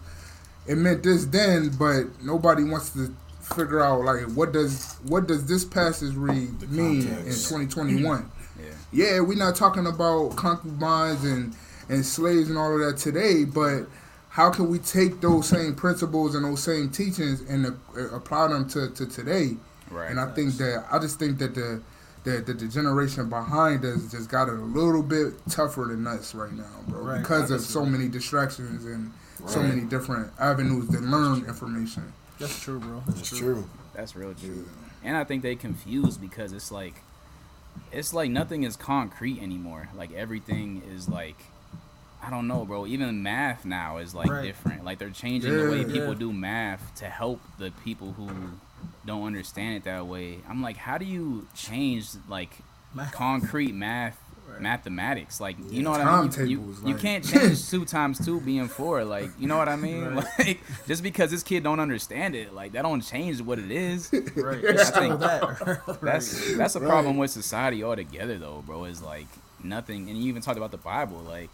it meant this then, but nobody wants to figure out like what does what does this passage read mean in context. 2021? Yeah. Yeah, we're not talking about concubines and and slaves and all of that today, but how can we take those same principles and those same teachings and uh, apply them to, to today? Right. And I think that I just think that the that, that the generation behind us just got it a little bit tougher than us right now, bro, Right. because of so many distractions and so many different avenues to learn information. That's true, bro. That's, It's true. true. That's real true. And I think they confused because it's like it's like nothing is concrete anymore. Like everything is like I don't know, bro. Even math now is like Right. different. Like they're changing the way people Yeah. do math to help the people who don't understand it that way. I'm like, how do you change like Math. concrete math mathematics. Like you know what I mean? You, you, Timetables, you can't change two times two being four. Like you know what I mean? Like just because this kid don't understand it, like that don't change what it is. Right. It's I think that. That's that's a problem with society altogether, though, bro. Is like nothing, and you even talked about the Bible, like,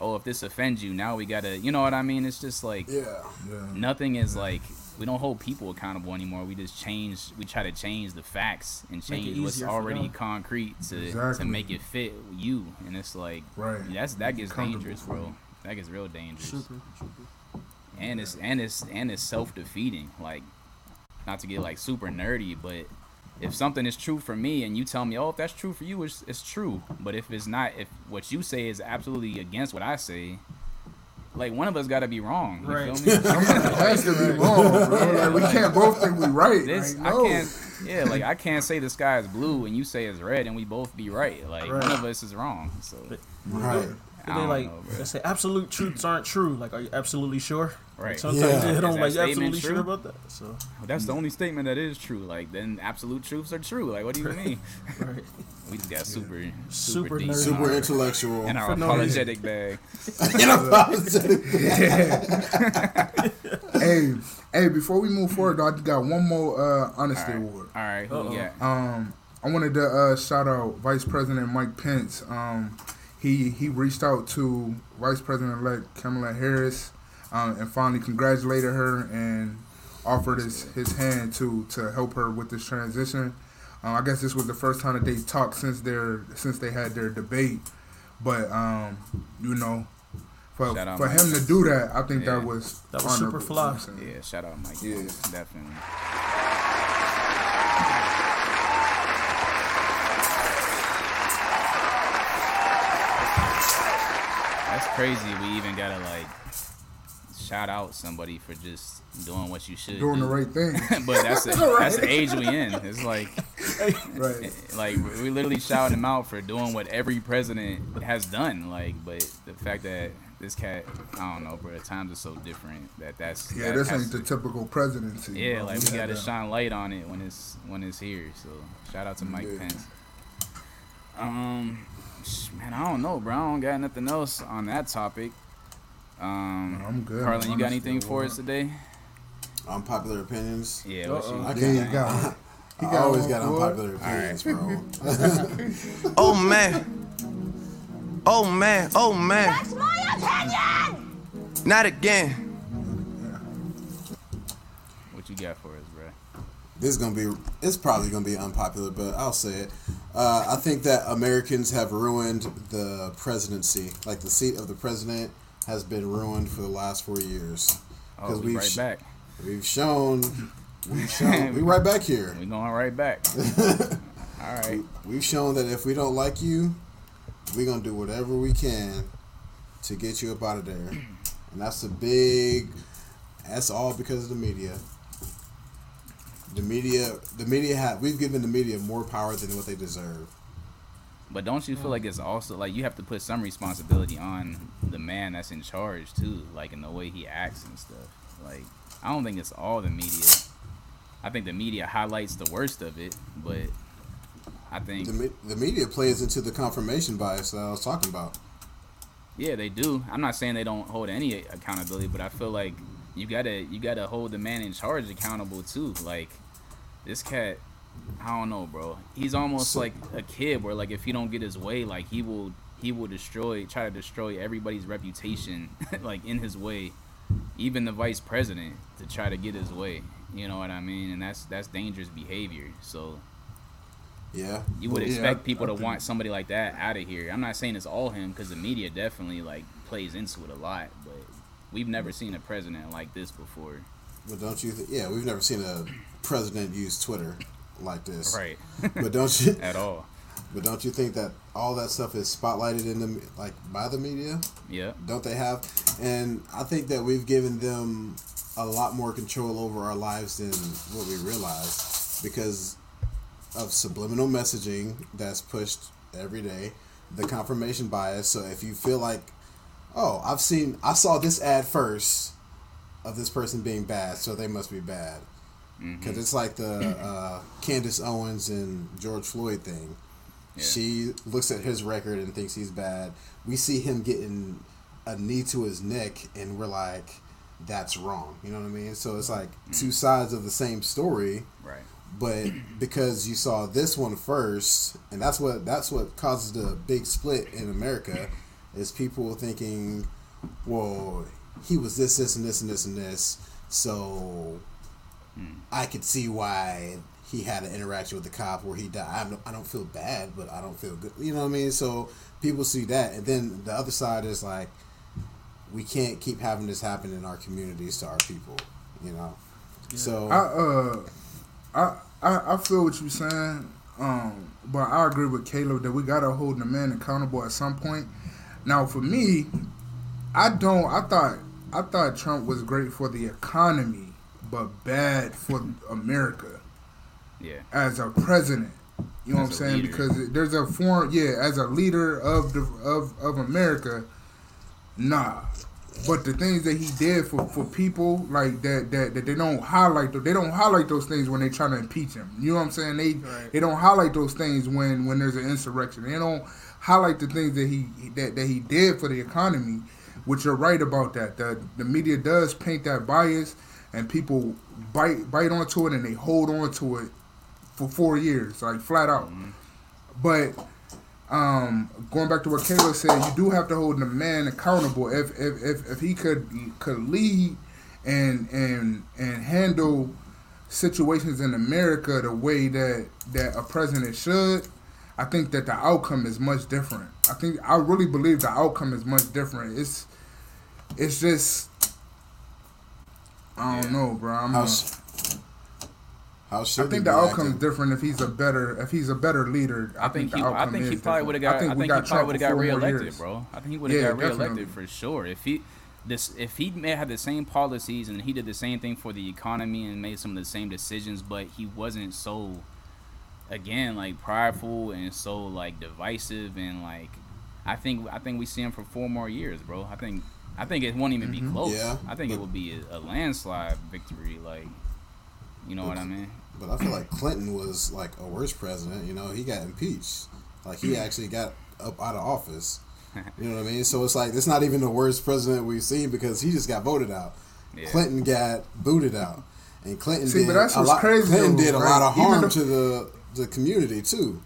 oh, if this offends you, now we gotta, you know what I mean? It's just like Yeah. Yeah. nothing is like we don't hold people accountable anymore. We just change. We try to change the facts and change what's already concrete to to make it fit you, and it's like Right. that's that gets dangerous, bro. That gets real dangerous Super, super. and it's and it's and it's self defeating. Like, not to get like super nerdy, but if something is true for me and you tell me, oh, if that's true for you, it's it's true. But if it's not, if what you say is absolutely against what I say, like one of us got to be wrong. You Right. feel me? It has to be wrong, bro. Like we can't both think we right. This like, I can't. Yeah, like I can't say the sky is blue and you say it's red and we both be right. Like Right. one of us is wrong. So Right. I They like know, they say absolute truths aren't true. Like, are you absolutely sure? Right. Sometimes Yeah. they Is don't like statement absolutely true? sure about that. So, Well, that's the only statement that is true. Like then absolute truths are true. Like what do you mean? right. We just got super, super, Super deep Super our- intellectual. in our For no apologetic bag. Hey, hey, before we move forward, though, I got one more uh, honesty All right. award. All right, who Uh-oh. we got? Um, I wanted to uh, shout out Vice President Mike Pence. Um, he he reached out to Vice President elect Kamala Harris um, and finally congratulated her and offered his, his hand to to help her with this transition. Um, I guess this was the first time that they talked since their since they had their debate. But um, you know, for Shout for Mike him to do that, I think Yeah. that was That was super honorable, fly. you know what I'm saying? Yeah, shout out Mike. Yeah. Definitely. That's crazy. We even gotta like shout out somebody for just doing what you should. Doing do. the right thing, but that's the, that's the age we in. It's like right? like we literally shout him out for doing what every president has done. Like, but the fact that this cat, I don't know, bro. The times are so different that that's Yeah, that this has ain't the typical presidency. yeah, bro. like we had gotta that. shine light on it when it's when it's here. So shout out to Mike Yeah. Pence. Um, sh- man, I don't know, bro. I don't got nothing else on that topic. Um, I'm good. Carlin, you got anything for us today? Unpopular opinions. Yeah, what Uh-oh. you- I There you can't. go. He I got always one, got boy. unpopular opinions, bro. Oh man. Oh man. Oh man. That's my opinion! Not again. what you got for us, bro? this is gonna be it's probably gonna be unpopular, but I'll say it. Uh, I think that Americans have ruined the presidency. Like the seat of the president has been ruined for the last four years. Oh, we we've right sh- back. We've shown, we've shown, we right back here. We're going right back. All right. We've shown that if we don't like you, we're gonna do whatever we can to get you up out of there, and that's a big. That's all because of the media. The media, the media have we've given the media more power than what they deserve. But don't you feel like it's also like you have to put some responsibility on the man that's in charge too, like in the way he acts and stuff. Like I don't think it's all the media. I think the media highlights the worst of it, but I think The, me- the media plays into the confirmation bias that I was talking about. yeah they do. I'm not saying they don't hold any accountability, but I feel like you gotta you gotta hold the man in charge accountable too. Like this cat, I don't know, bro. He's almost like a kid where like if he don't get his way, like he will he will destroy try to destroy everybody's reputation like in his way, even the vice president to try to get his way. You know what I mean? And that's that's dangerous behavior. So Yeah, you would Yeah, expect I- people I to think- want somebody like that out of here. I'm not saying it's all him because the media definitely like plays into it a lot, but we've never mm. seen a president like this before. But don't you? Th- yeah, we've never seen a president use Twitter like this. Right. But don't you? At all. But don't you think that all that stuff is spotlighted in the like by the media? Yeah. don't they have? And I think that we've given them a lot more control over our lives than what we realize because of subliminal messaging that's pushed every day, the confirmation bias. So if you feel like, oh, I've seen, I saw this ad first of this person being bad, so they must be bad. Because it's like the uh, Candace Owens and George Floyd thing. She looks at his record and thinks he's bad. We see him getting a knee to his neck, and we're like, "That's wrong." You know what I mean? So it's like two sides of the same story. Right. But because you saw this one first, and that's what that's what causes the big split in America, is people thinking, "Well, he was this, this, and this, and this, and this," so I could see why he had an interaction with the cop where he died. I don't, I don't feel bad, but I don't feel good. You know what I mean? So people see that, and then the other side is like, we can't keep having this happen in our communities to our people. You know. So I uh, I, I I feel what you're saying. Um, but I agree with Caleb that we gotta hold the man accountable at some point. Now, for me, I don't. I thought I thought Trump was great for the economy, but bad for America Yeah. as a president. You know As what I'm saying? leader. Because there's a form, yeah, as a leader of the of, of America, nah. But the things that he did for, for people like that, that that they don't highlight they don't highlight those things when they try to impeach him. You know what I'm saying? They they don't highlight those things when when there's an insurrection. They don't highlight the things that he that, that he did for the economy. Which you're right about that. The the media does paint that bias, and people bite bite onto it and they hold on to it for four years, like flat out. But um, going back to what Kayla said, you do have to hold the man accountable. If if, if, if he could could lead and and and handle situations in America the way that that a president should, I think that the outcome is much different. I think I really believe the outcome is much different. It's it's just I don't know, bro. I'm how not- sh- how I think the be outcome is different if he's a better if he's a better leader. I think the he. I think he probably would have got. I think, we he got probably would have got reelected, years. bro. I think he would have Yeah, got reelected definitely. for sure. If he this if he may have the same policies and he did the same thing for the economy and made some of the same decisions, but he wasn't so again like prideful and so like divisive and like I think I think we see him for four more years, bro. I think I think it won't even be mm-hmm. close. Yeah, I think it but- will be a, a landslide victory. Like, you know what I mean? But I feel like Clinton was like a worse president. You know, he got impeached. Like he mm-hmm. actually got up out of office. You know what I mean? So it's like it's not even the worst president we've seen because he just got voted out. Yeah. Clinton got booted out, and Clinton See, did but that's a lot. crazy, Clinton though, did a right? lot of harm though- to the the community too.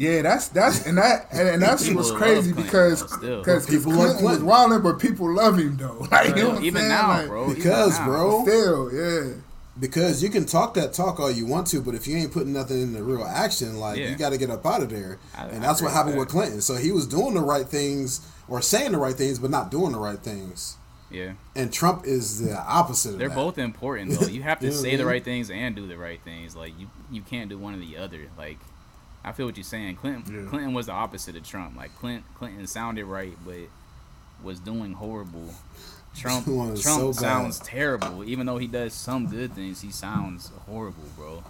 Yeah, that's that's and that and, and that's People what's crazy because because People Clinton love was Clinton. wilding, but people love him though. Like, you know even saying? now, Like, bro. even Because, now. bro, Still, yeah. Because you can talk that talk all you want to, but if you ain't putting nothing into real action, like Yeah. you got to get up out of there. I- and that's what happened with with Clinton. So he was doing the right things or saying the right things, but not doing the right things. Yeah. And Trump is the opposite of They're that. both important though. You have to You know say I the right things and do the right things. Like you, you can't do one or the other. Like I feel what you're saying. Clinton, Yeah. Clinton was the opposite of Trump. Like Clinton, Clinton sounded right, but was doing horrible. Trump, Trump so bad. sounds terrible. Even though he does some good things, he sounds horrible, bro.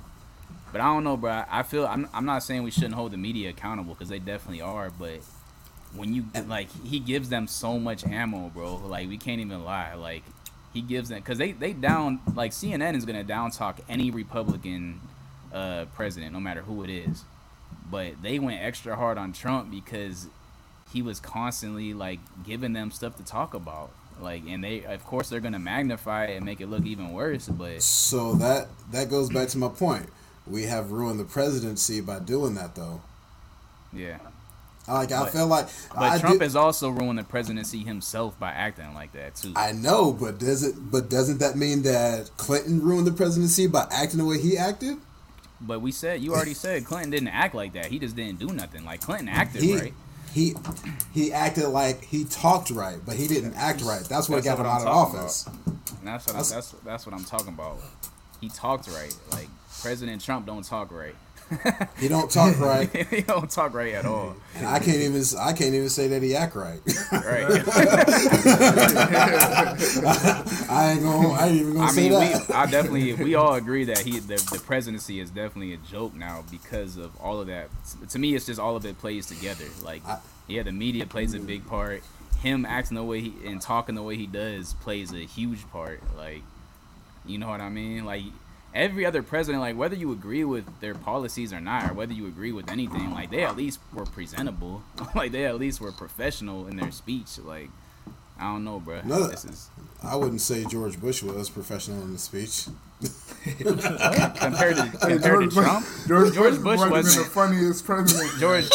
But I don't know, bro. I feel I'm, I'm not saying we shouldn't hold the media accountable because they definitely are, but when you like he gives them so much ammo, bro. Like we can't even lie. Like he gives them because they they down like CNN is gonna down talk any Republican uh, president, no matter who it is. But they went extra hard on Trump because he was constantly like giving them stuff to talk about. Like and they of course they're gonna magnify it and make it look even worse. But So that that goes back to my point. We have ruined the presidency by doing that, though. yeah. Like I feel like But I Trump has also ruined the presidency himself by acting like that too. I know, but does it? But doesn't that mean that Clinton ruined the presidency by acting the way he acted? But we said you already said Clinton didn't act like that. He just didn't do nothing. Like Clinton acted He right. he he acted like he talked right, but he didn't act right. That's what That's got him out of office. That's what I, That's- that's that's what I'm talking about. He talked right. Like President Trump don't talk right. He don't talk right, he don't talk right at all. and I can't even I can't even say that he act right. Right. I ain't gonna I ain't even gonna I say mean, we. I definitely we all agree that he the, the presidency is definitely a joke now because of all of that. To me, it's just all of it plays together. Like I- yeah, the media plays a big part. Him acting the way he and talking the way he does plays a huge part. Like you know what I mean? Like every other president, like whether you agree with their policies or not, or whether you agree with anything, like they at least were presentable. like they at least were professional in their speech. Like I don't know, bro. No. This is I wouldn't say George Bush was professional in the speech. compared to Hey, compared George, to Bush- Trump. George, George Bush, Bush might been wasn't- the funniest president. George,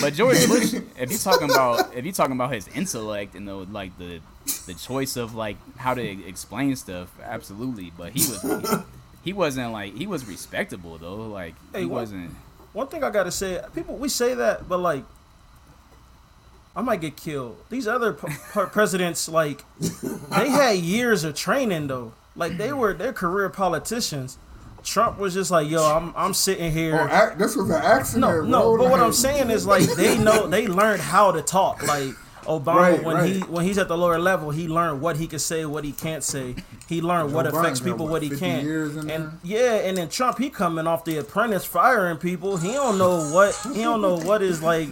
but George Bush, if you're talking about if you talking about his intellect and the like the the choice of like how to explain stuff, absolutely. But he was he, wasn't like he was respectable though. Like Hey, he what- wasn't. One thing I gotta say, people we say that, but like, I might get killed. These other p- p- presidents, like, they had years of training though. Like they were they're career politicians. Trump was just like, yo, I'm I'm sitting here. Oh, this was an accident. No, no, bro. but what I'm saying is like they know they learned how to talk. Like Obama, Right, when right. he when he's at the lower level, he learned what he can say, what he can't say. He learned what Joe affects people, what, what he can't. and there? yeah, and then Trump, he coming off the Apprentice, firing people. He don't know what he don't know what is like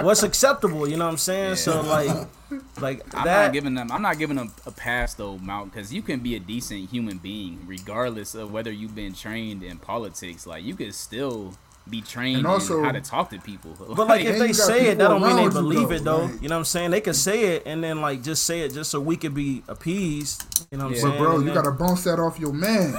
what's acceptable. You know what I'm saying? So like, like I'm that. not giving them. I'm not giving them a pass though, Mount, because you can be a decent human being regardless of whether you've been trained in politics. Like you can still be trained And also- in how to talk to people. But like, And if they say it, that don't mean they around you, believe though, it though. like- You know what I'm saying? They could say it and then like just say it just so we could be appeased. You know what I'm Yeah. saying? But bro, And you then- gotta bounce that off your man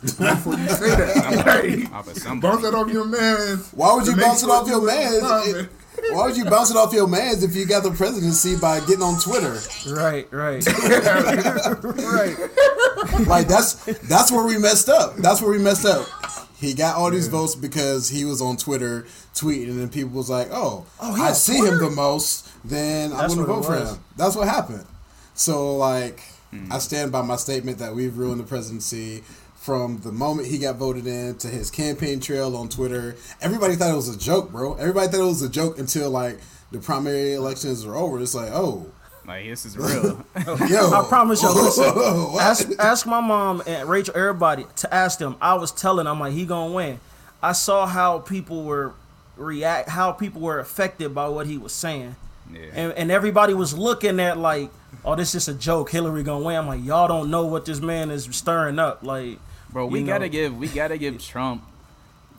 before you say that. Like, off of bounce that off your man. Why would you bounce it off your man? Why would you bounce it off your mans if you got the presidency by getting on Twitter? Right, right, right. Like that's that's where we messed up. That's where we messed up. He got all these votes because he was on Twitter tweeting, and then people was like, "Oh, Oh, I on see him the most, then I'm That's gonna vote for him." That's what happened. So like, Hmm. I stand by my statement that we've ruined the presidency. From the moment he got voted in to his campaign trail on Twitter, everybody thought it was a joke, bro. Everybody thought it was a joke until like the primary elections are over. It's like, oh, Like this is real. Oh, yo, I promise you. Listen, What? ask, ask my mom and Rachel, everybody to ask them. I was telling, I'm like, he gonna win. I saw how people were react, how people were affected by what he was saying, yeah. and and everybody was looking at like, oh, this is a joke. Hillary gonna win. I'm like, y'all don't know what this man is stirring up. Like, Bro, we you gotta know. give we gotta give Trump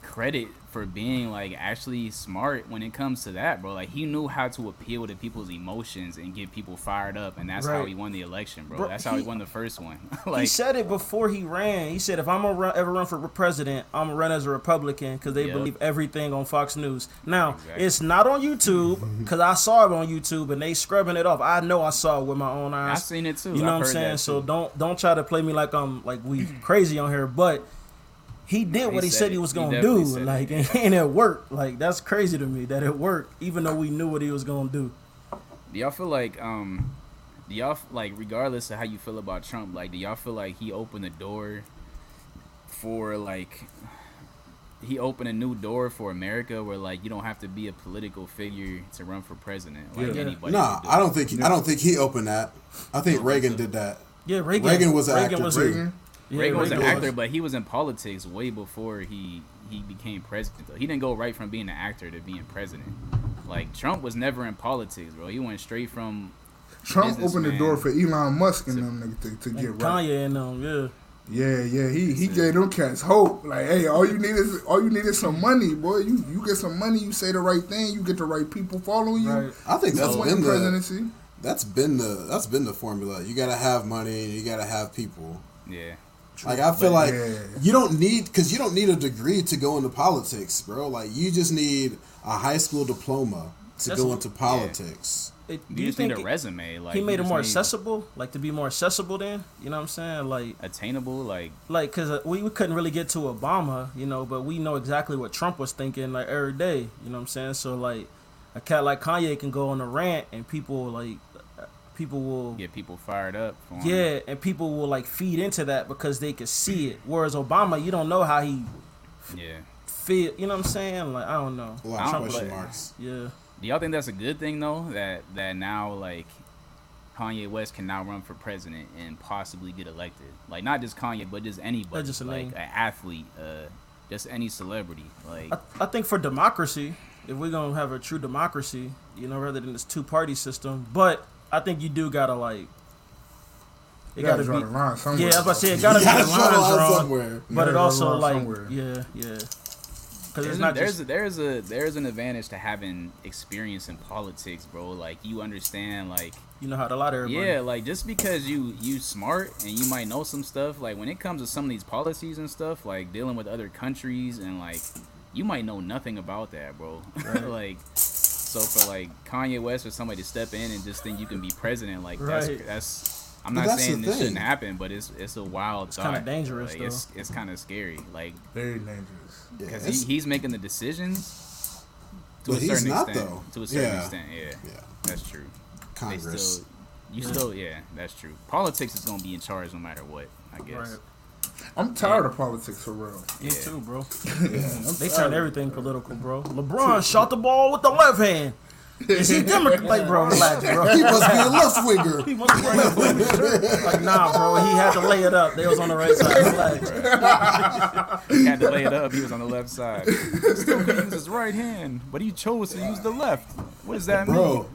credit for being like actually smart when it comes to that, bro. Like he knew how to appeal to people's emotions and get people fired up, and that's how he won the election, bro. Bro, that's how he, he- won the first one. he said it before he ran. He said, if I'm gonna run, ever run for president, I'm gonna run as a Republican because they Yep. believe everything on Fox News. Now Exactly. it's not on YouTube because I saw it on YouTube and they scrubbing it off. I know I saw it with my own eyes. I eyes. seen it too. You know I've what I'm saying? So don't don't try to play me like I'm like we crazy on here, but. He did he what he said said he was gonna definitely do, like, it. and, and it worked. Like that's crazy to me that it worked, even though we knew what he was gonna do. Do y'all feel like um do y'all like regardless of how you feel about Trump, like do y'all feel like he opened the door for like he opened a new door for America where like you don't have to be a political figure to run for president like Yeah. anybody. Nah, do. I don't think he, I don't think he opened that. I think Reagan did that. Yeah, Reagan. Reagan was an actor was, too. Reagan? Yeah, Reagan was an Reagan actor, but he was in politics way before he he became president. Though he didn't go right from being an actor to being president. Like Trump was never in politics, bro. He went straight from Trump opened the door for Elon Musk and them niggas to, to get And right. Kanye and them, yeah. Yeah, yeah. He he gave them cats hope. Like, hey, all you need is all you need is some money, boy. You you get some money, you say the right thing, you get the right people following you. Right. I think that's You been win the presidency. that's been the that's been the formula. You gotta have money and you gotta have people. yeah. Like I feel But- like Yeah. you don't need because you don't need a degree to go into politics, bro. Like you just need a high school diploma to That's go what- into politics. It, do you just think need a it- resume. Like he you made it more need accessible, like to be more accessible? Then you know what I'm saying, like, attainable. Like like because uh, we, we couldn't really get to Obama, you know, but we know exactly what Trump was thinking like every day. You know what I'm saying? So like, a cat like Kanye can go on a rant and people like, people will get people fired up. For him. yeah, and people will like feed into that because they can see it. Whereas Obama, you don't know how he yeah. feel. You know what I'm saying? Like I don't know. A lot of question marks. Yeah. Do y'all think that's a good thing though? That that now like Kanye West can now run for president and possibly get elected. Like not just Kanye, but just anybody. just a like an athlete, uh, just any celebrity. Like I, I think for democracy, if we're gonna have a true democracy, you know, rather than this two party system, but I think you do gotta like It You gotta gotta draw be. the line somewhere. Yeah, I was about to say it gotta You be gotta the line line drawn, somewhere. but it draw the also line like somewhere. yeah, yeah. Because There's, it's a, not there's just a, there's a there's an advantage to having experience in politics, bro. Like you understand, like you know how to lie to everybody. yeah, like just because you you smart and you might know some stuff, like when it comes to some of these policies and stuff, like dealing with other countries and like you might know nothing about that, bro. like so for like Kanye West or somebody to step in and just think you can be president, like Right. that's that's. I'm But not that's saying the this shouldn't happen, but it's it's a wild It's kinda dangerous, Like, It's it's kind of scary, like Very dangerous. Because it's- he, he's making the decisions to But a he's certain not, extent. though. To a certain Yeah. extent, yeah, yeah, that's true. Congress. still, you still, yeah, that's true. Politics is gonna be in charge no matter what, I guess. Right. I'm tired of politics for real. Me Yeah. too, bro. I'm They tired turn of everything political, bro. LeBron shot the ball with the left hand. Is he Democrat? Like, bro, relax, bro. He must be a left winger. He must be left winger. Like, nah, bro. He had to lay it up. They was on the right side. Relax. He had to lay it up. He was on the left side. He still could use his right hand, but he chose to use the left. What does that Bro, mean?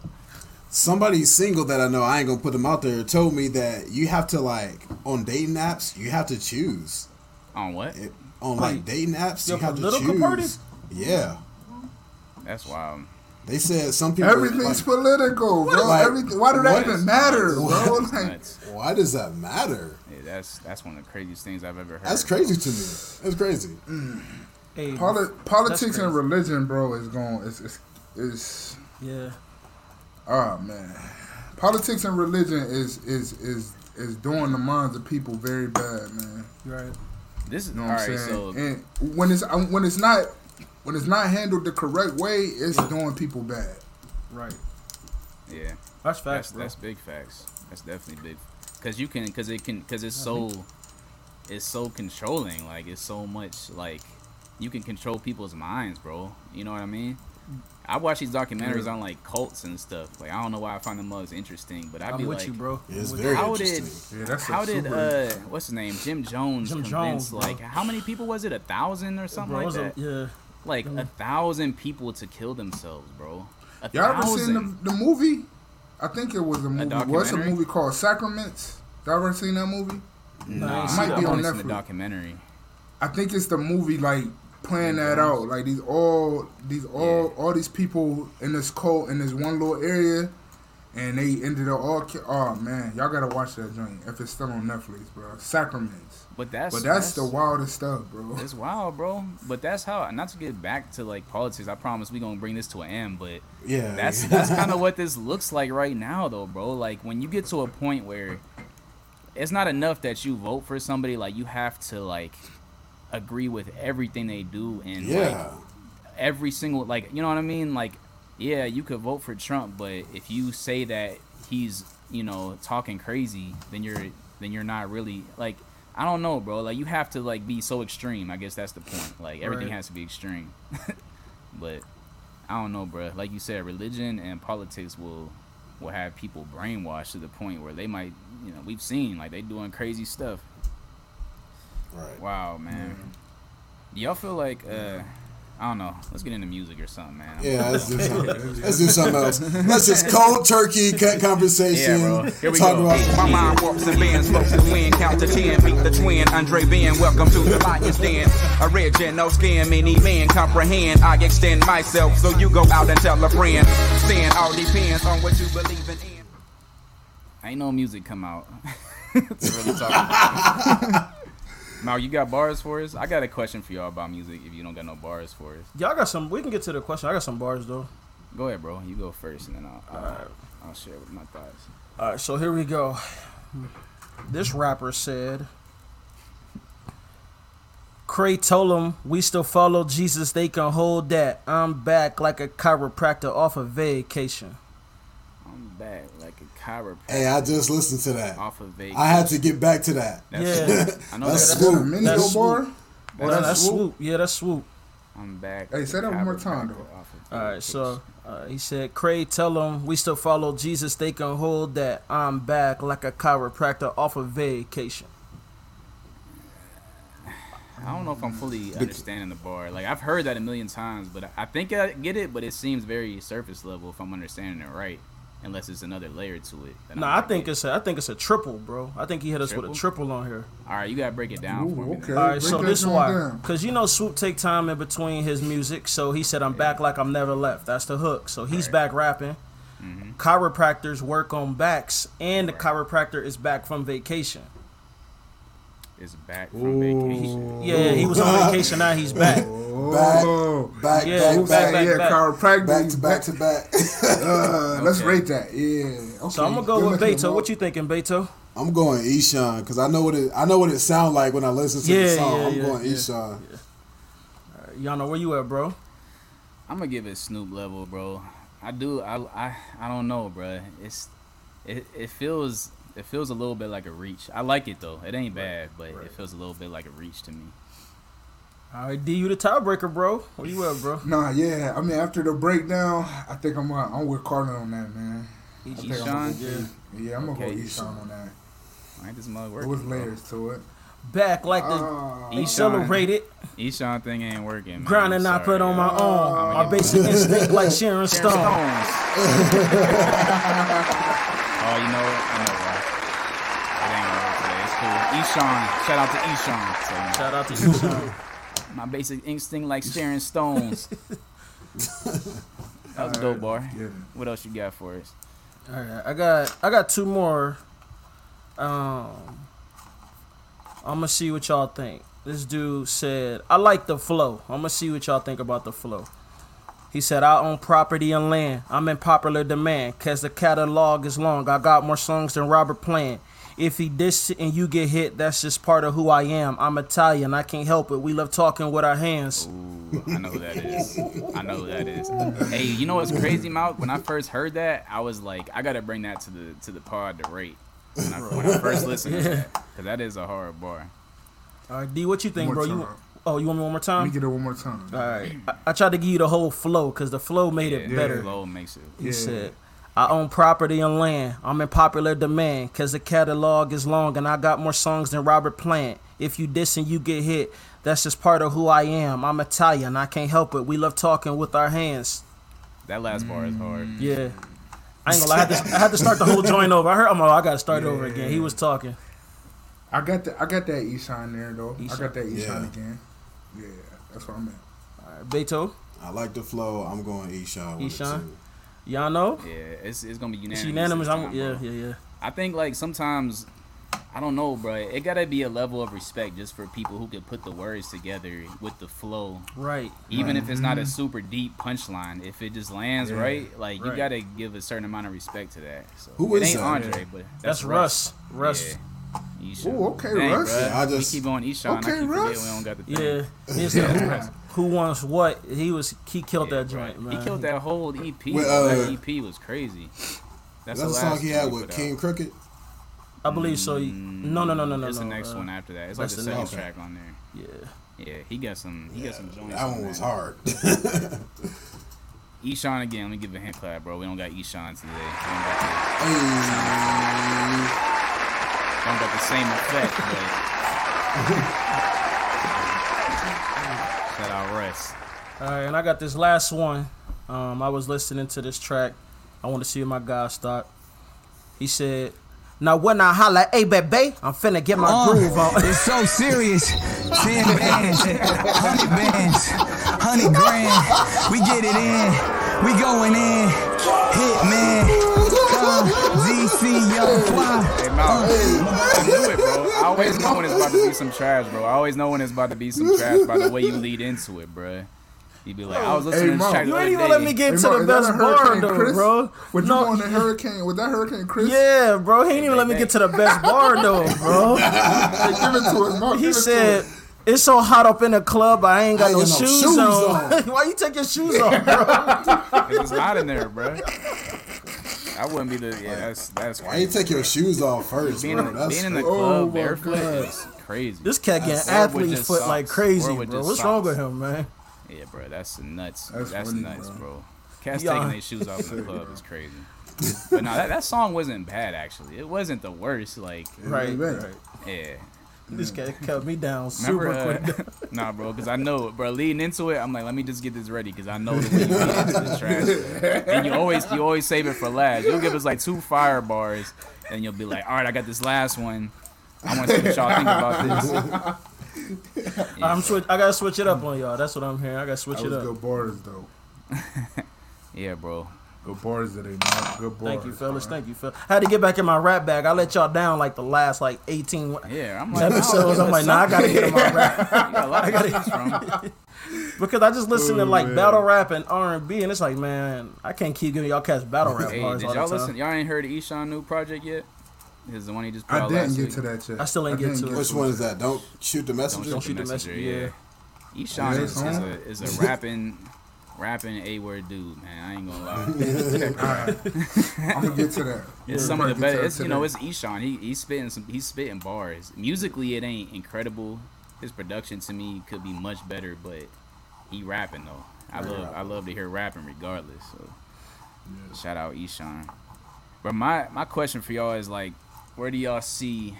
somebody single that I know, I ain't gonna put them out there, told me that you have to like on dating apps, you have to choose. On what? It, on like dating apps, you have to political choose. party? Yeah, That's wild. they said some people. Everything's like, political, bro. Like, Everything. Why do that even is- matter, bro? Like, why does that matter? Yeah, that's that's one of the craziest things I've ever heard. That's crazy to me. That's crazy. Hey, poli- politics and religion, bro, is going. Is is is. yeah. Oh man, politics and religion is is is is doing the minds of people very bad, man. Right. This is You know what. I'm saying? So and when it's um, when it's not when it's not handled the correct way, it's doing people bad. Right. yeah, That's facts, that's bro. that's big facts. That's definitely big. Cause you can, cause it can, cause it's so, it's so controlling. Like it's so much like you can control people's minds, bro. You know what I mean? I watch these documentaries on like cults and stuff. Like I don't know why I find them mugs interesting, but I'd I'm be with like, you, bro. Yeah, it's I'm very how did. Yeah, how did uh what's his name Jim Jones Jim convince Jones, like how many people was it a thousand or something Bro, like that? a- yeah. Like a thousand people to kill themselves, bro. A Y'all ever seen the, the movie? I think it was a movie. What's a movie called Sacraments? Y'all ever seen that movie? Nah, It might be on only seen the Netflix. documentary. I think it's the movie like playing that out. Like these all these all all these people in this cult in this one little area, and they ended up all. Ki- oh man, y'all gotta watch that joint if it's still on Netflix, bro. Sacraments. But that's But that's, the wildest stuff, bro. It's wild, bro. But that's how. Not to get back to like politics. I promise we gonna bring this to an end. But Yeah, that's that's kind of what this looks like right now, though, bro. Like when you get to a point where it's not enough that you vote for somebody. Like you have to like agree with everything they do and like every single like you know what I mean? Like, yeah, you could vote for Trump, but if you say that he's you know talking crazy, then you're then you're not really like I don't know, bro. Like you have to like be so extreme. I guess that's the point. Like everything Right. has to be extreme. but I don't know, bro. Like you said, religion and politics will will have people brainwashed to the point where they might, you know, we've seen like they doing crazy stuff. Right. Wow, man. Do y'all feel like uh I don't know. Let's get into music or something, man. Yeah, let's do something. Let's do something else. Let's just cold turkey cut conversation. Yeah, bro. Here we talk go. about My mind warps and bends, folks and win. Count to ten, beat the twin. Andre Ben, welcome to the lion's den. Original skin, many men comprehend. I extend myself, so you go out and tell a friend. Sin all depends on what you believe in. Ain't no music come out. to really talk about. Mal, you got bars for us? I got a question for y'all about music if you don't got no bars for us. Y'all got some. We can get to the question. I got some bars though. Go ahead, bro. You go first and then I'll I'll, I'll share with my thoughts. All right, so here we go. This rapper said, Cray told him, we still follow Jesus, they can hold that. I'm back like a chiropractor off a vacation. I'm back chiropractor Hey, I just listened to that. off of vacation. I had to get back to that. That's, Yeah. I know That's that's, That's a swoop. That's bar. That- that's swoop. Yeah, that's swoop. I'm back. Hey, like say that one more time, though. off of All right, so uh, he said, Cray, tell him we still follow Jesus, they can hold that. I'm back like a chiropractor off of vacation. I don't know if I'm fully understanding the bar. Like I've heard that a million times, but I- I think I get it. But it seems very surface level if I'm understanding it right. Unless it's another layer to it. then Nah, I I think it's a, I think it's a triple, bro. I think he hit us with a Triple? triple on here. all right. You gotta break it down for Ooh, me. okay. All right, break so this is why, cause you know Swoop take time in between his music, so he said I'm back like I'm never left. That's the hook. So he's back rapping. Mm-hmm. Chiropractors work on backs, and the chiropractor is back from vacation. It's back from vacation. Yeah, he was on vacation. Now he's back. Oh, Back, Yeah, back, back, back, back, yeah, back. chiropractic. back to back to back. Uh, Let's rate that. Yeah. Okay. So I'm gonna go Good with looking, Beto. What you thinking, Beto? I'm going Eshawn because I know what it I know what it sound like when I listen to Yeah, the song. yeah, I'm yeah, going yeah. Eshawn. Y'all know where you at, bro? I'm gonna give it Snoop level, bro. I do. I I, I don't know, bro. It's it, it feels it feels a little bit like a reach. I like it though. It ain't bad, but it feels a little bit like a reach to me. All right, D, you the tiebreaker, bro. Where you at, bro? Nah, yeah. I mean, after the breakdown, I think I'm uh, I'm with Carter on that, man. I think I'm gonna Eshawn? go, yeah, I'm gonna Okay, go Eshawn on that. Ain't this mug There working. was bro. layers to it. Back like the Ah. Eshawn. accelerated, Eshawn thing ain't working. Man. grinding I put on my yo. own. I'ma My give basic instinct like Sharon Sharon Stone. Oh, you know what? Eshawn. Shout out to Eshawn. So, you Shout out to Eshawn. my basic instinct like Sharon Stones. that was a dope bar. Yeah. What else you got for us? All right, I got I got two more. Um, I'm gonna see what y'all think. This dude said, "I like the flow." I'm gonna see what y'all think about the flow. He said, "I own property and land. I'm in popular demand, cause the catalog is long. I got more songs than Robert Plant. If he diss and you get hit, that's just part of who I am. I'm Italian. I can't help it. We love talking with our hands. Ooh, I know who that is. I know who that is. Hey, you know what's crazy, Mouth? When I first heard that, I was like, I gotta bring that to the to the pod to rate. When I, when I first listened to that, because that is a hard bar. All right, D, what you think, One bro? You oh, you want me one more Let time? me get it one more time. All right. I, I tried to give you the whole flow because the flow made it Yeah, better. Flow makes it. He Yeah. said, I own property and land. I'm in popular demand because the catalog is long and I got more songs than Robert Plant. If you diss and you get hit, that's just part of who I am. I'm Italian. I can't help it. We love talking with our hands. That last bar is hard. Yeah. I ain't gonna lie. I had to, I had to start the whole joint over. I heard, I'm like, oh, I gotta start over again. He was talking. I got the, I got that Eshawn there though. I got that Eshawn Yeah. again. Yeah, that's what I'm at. All right, Beto, I like the flow. I'm going Eshawn. with it, Eshawn? Too. y'all know? Yeah, it's, it's gonna be unanimous. It's unanimous. this I'm, time, yeah, bro. yeah, yeah. I think like sometimes I don't know, bro. It gotta be a level of respect just for people who can put the words together with the flow. Right. Even if it's not a mm-hmm. super deep punchline, if it just lands Yeah. right, like you gotta give a certain amount of respect to that. So Who it is ain't that? Andre, but That's, that's, Russ. Russ. Yeah. Eshawn. Ooh, okay, Dang, Russ. bruh. Yeah, I just- we keep on Eshawn. Okay, I keep Russ. we don't got the thing. Yeah. He said, Who wants what? He was he killed Yeah, that joint, man. He killed that whole EP. With, uh, that EP was crazy. That's That's the the song he had with. KXNG Crooked. I believe so. No, no, no, no, no. It's no. the next uh, one after that. It's like the the second next- track on there. Yeah. Yeah, he got some. He got some joints. That on one was there. hard. Eshawn again. Let me give a hint clap, bro. We don't got Eshawn today. We don't got the, don't got the same effect, but shout out Russ. All right, and I got this last one. Um, I was listening to this track. I want to see my guys thought. He said, "Now when I holla, hey baby, I'm finna get my Uh, groove on." It's so serious. Ten bands, hundred bands, hundred grand. We get it in. We going in. Hit man. Come, DC Young Fly. Hey, Mal, uh. I knew it, bro. I always know when it's about to be some trash, bro. I always know when it's about to be some trash by the way you lead into it, bro. You be like, I was listening Hey, to this Mo, track the You other ain't even day. let me get Hey, to Mo, the is that best a bar Hurricane though, Chris? bro. Would you No, go on the Hurricane? Was that Hurricane Chris? Yeah, bro. He ain't even let me get to the best bar though, bro. Hey, give it to us, Mo. He give it to said. us. It's so hot up in the club, I ain't got I no, got no shoes, shoes on. on. Why you take your shoes off, bro? It's hot in there, bro. That wouldn't be the. Yeah, that's that's Why you take your shoes off first, being, bro? in, That's being in the crazy. club Oh, barefoot God. is crazy. This cat getting Or with athlete just foot like crazy, bro. with just What's wrong with him, man? Yeah, bro, that's nuts. That's That's, funny, nuts, bro. bro. Cats Yeah. taking their shoes off in the club is crazy. But no, that, that song wasn't bad actually. It wasn't the worst. Like, Right, Right. right. yeah. This cat cut me down super Remember, quick. uh, nah, bro, because I know, it, bro. Leading into it, I'm like, let me just get this ready because I know the way you lead into the trash. And you always, you always save it for last. You'll give us like two fire bars, and you'll be like, all right, I got this last one. I want to see what y'all think about this. I'm switch. I gotta switch it up on y'all. That's what I'm hearing. I gotta switch That it up. good bars though. Yeah, bro. Good bars that ain't not good bars. Thank you, fellas. Thank you, fellas. I Had to get back in my rap bag. I let y'all down like the last like 18 Yeah, I'm like, episodes. nah, I'm like, nah, I gotta get in my rap I got a lot to choose from. because I just listen to Oh, like man. battle rap and R and B, and it's like, man, I can't keep giving y'all cats battle rap Hey, bars did all y'all the time. listen? Y'all ain't heard of Eshawn new project yet? Is the one he just put I out didn't last get week. to that yet. I still ain't I get didn't to it. Which one is that? Don't shoot the messenger. Don't shoot the messenger, yeah. Eshawn Yeah, is, is a is a rapping rapping a word dude, man. I ain't gonna lie. I'm gonna get to that. It's We're some of the get better. to that It's you know, it's Eshawn. He he's spitting some. He's spitting bars. Musically, it ain't incredible. His production to me could be much better, but he rapping though. I love I love to hear rapping regardless. So shout out Eshawn. But my my question for y'all is like, where do y'all see?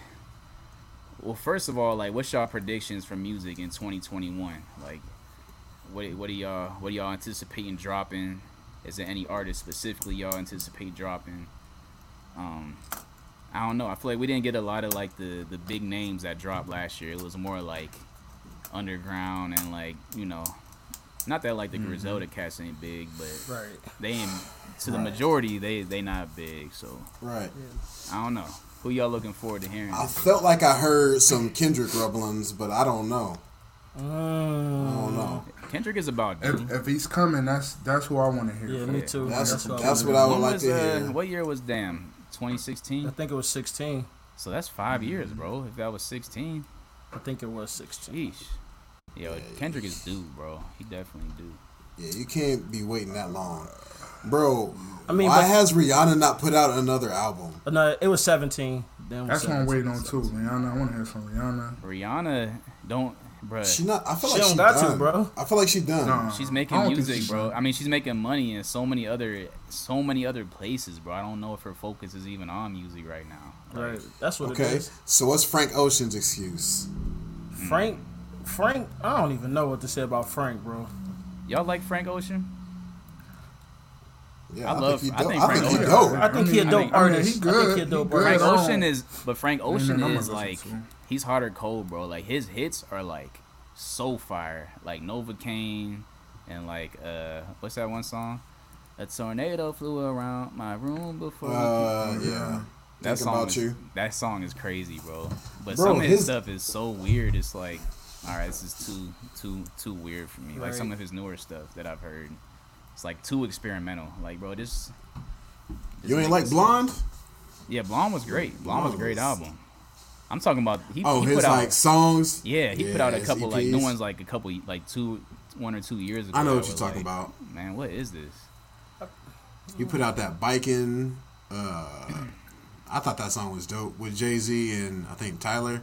Well, first of all, like, what's y'all predictions for music in 2021? Like, what what do y'all what do y'all anticipating dropping? Is there any artist specifically y'all anticipate dropping? Um, I don't know. I feel like we didn't get a lot of like the the big names that dropped last year. It was more like underground and like you know, not that like the Griselda cats ain't big, but Right. they ain't to the Right. majority they they not big. So Right. I don't know. Who y'all looking forward to hearing? I felt like I heard some Kendrick rumblings, but I don't know. I Mm, don't know. Kendrick is about dude. If, if he's coming, that's that's who I want to hear. yeah, from. me too. That's what that's I what I would When like was, to uh, hear. what year was damn? 2016. I think it was 16. So that's five years, bro. If that was 16, I think it was 16. sheesh. Yo, Kendrick is due, bro. He definitely do. Yeah, you can't be waiting that long, bro. I mean, why but- has Rihanna not put out another album? Uh, No, it was 17. Then it was That's what I'm 17. waiting on too, Rihanna. I want to hear some Rihanna. Rihanna don't, bro. She not. I feel She like don't she got to, done, bro. I feel like she done. Nah. She's making don't music, she's bro. done. I mean, she's making money in so many other, so many other places, bro. I don't know if her focus is even on music right now. Like, Right. That's what it Okay, is. so what's Frank Ocean's excuse? Frank, Frank, I don't even know what to say about Frank, bro. Y'all like Frank Ocean? Yeah, I love- Think he I dope. think I Frank think he Ocean- dope. I think he a I dope mean- I mean, artist. he I good. think he a dope good. Frank Ocean is, but Frank Ocean I'm is like, listen he's hard or cold, bro. Like his hits are like so fire, like Novacane and like uh, what's that one song? A tornado flew around my room before. Uh, yeah. that Think song about is, you. That song is crazy, bro. But Bro, some of his, his- stuff is so weird. It's like, all right, this is too too too weird for me. Like some of his newer stuff that I've heard, it's like too experimental. Like, bro, this. this You ain't like Blonde? Yeah, Blonde was great. Blonde was a great album. I'm talking about he, Oh, he his put out like songs. yeah he put out a couple like EPs. new ones like a couple like two one or two years ago. I know what you're talking like, about. Man, what is this? You put out that biking. Uh, I thought that song was dope with Jay Z and I think Tyler.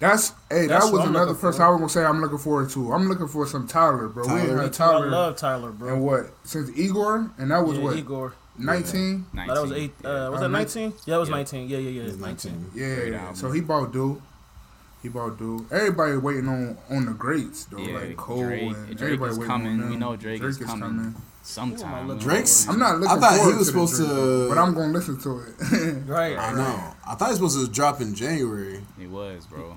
That's hey, That's that was another looking person for. I was gonna say I'm looking forward to. I'm looking for some Tyler, bro. We ain't Tyler. I love Tyler, bro. and what since Igor, and that was yeah, what Igor. 19. No, that was 19. eight. Uh, was Uh, that 19? Yeah, it was Yeah. 19. Yeah, yeah, yeah. It was 19. Great Yeah, album. so he bought dude. He bought dude. Everybody waiting on on the greats though, Yeah, like Cole Drake- and Drake everybody is waiting coming. on them. We know Drake is coming. Sometime. look- Drake's- I'm not looking. I thought he was to supposed Drake, to- but I'm gonna listen to it. Right. I know. I thought he was supposed to drop in January. He was, bro.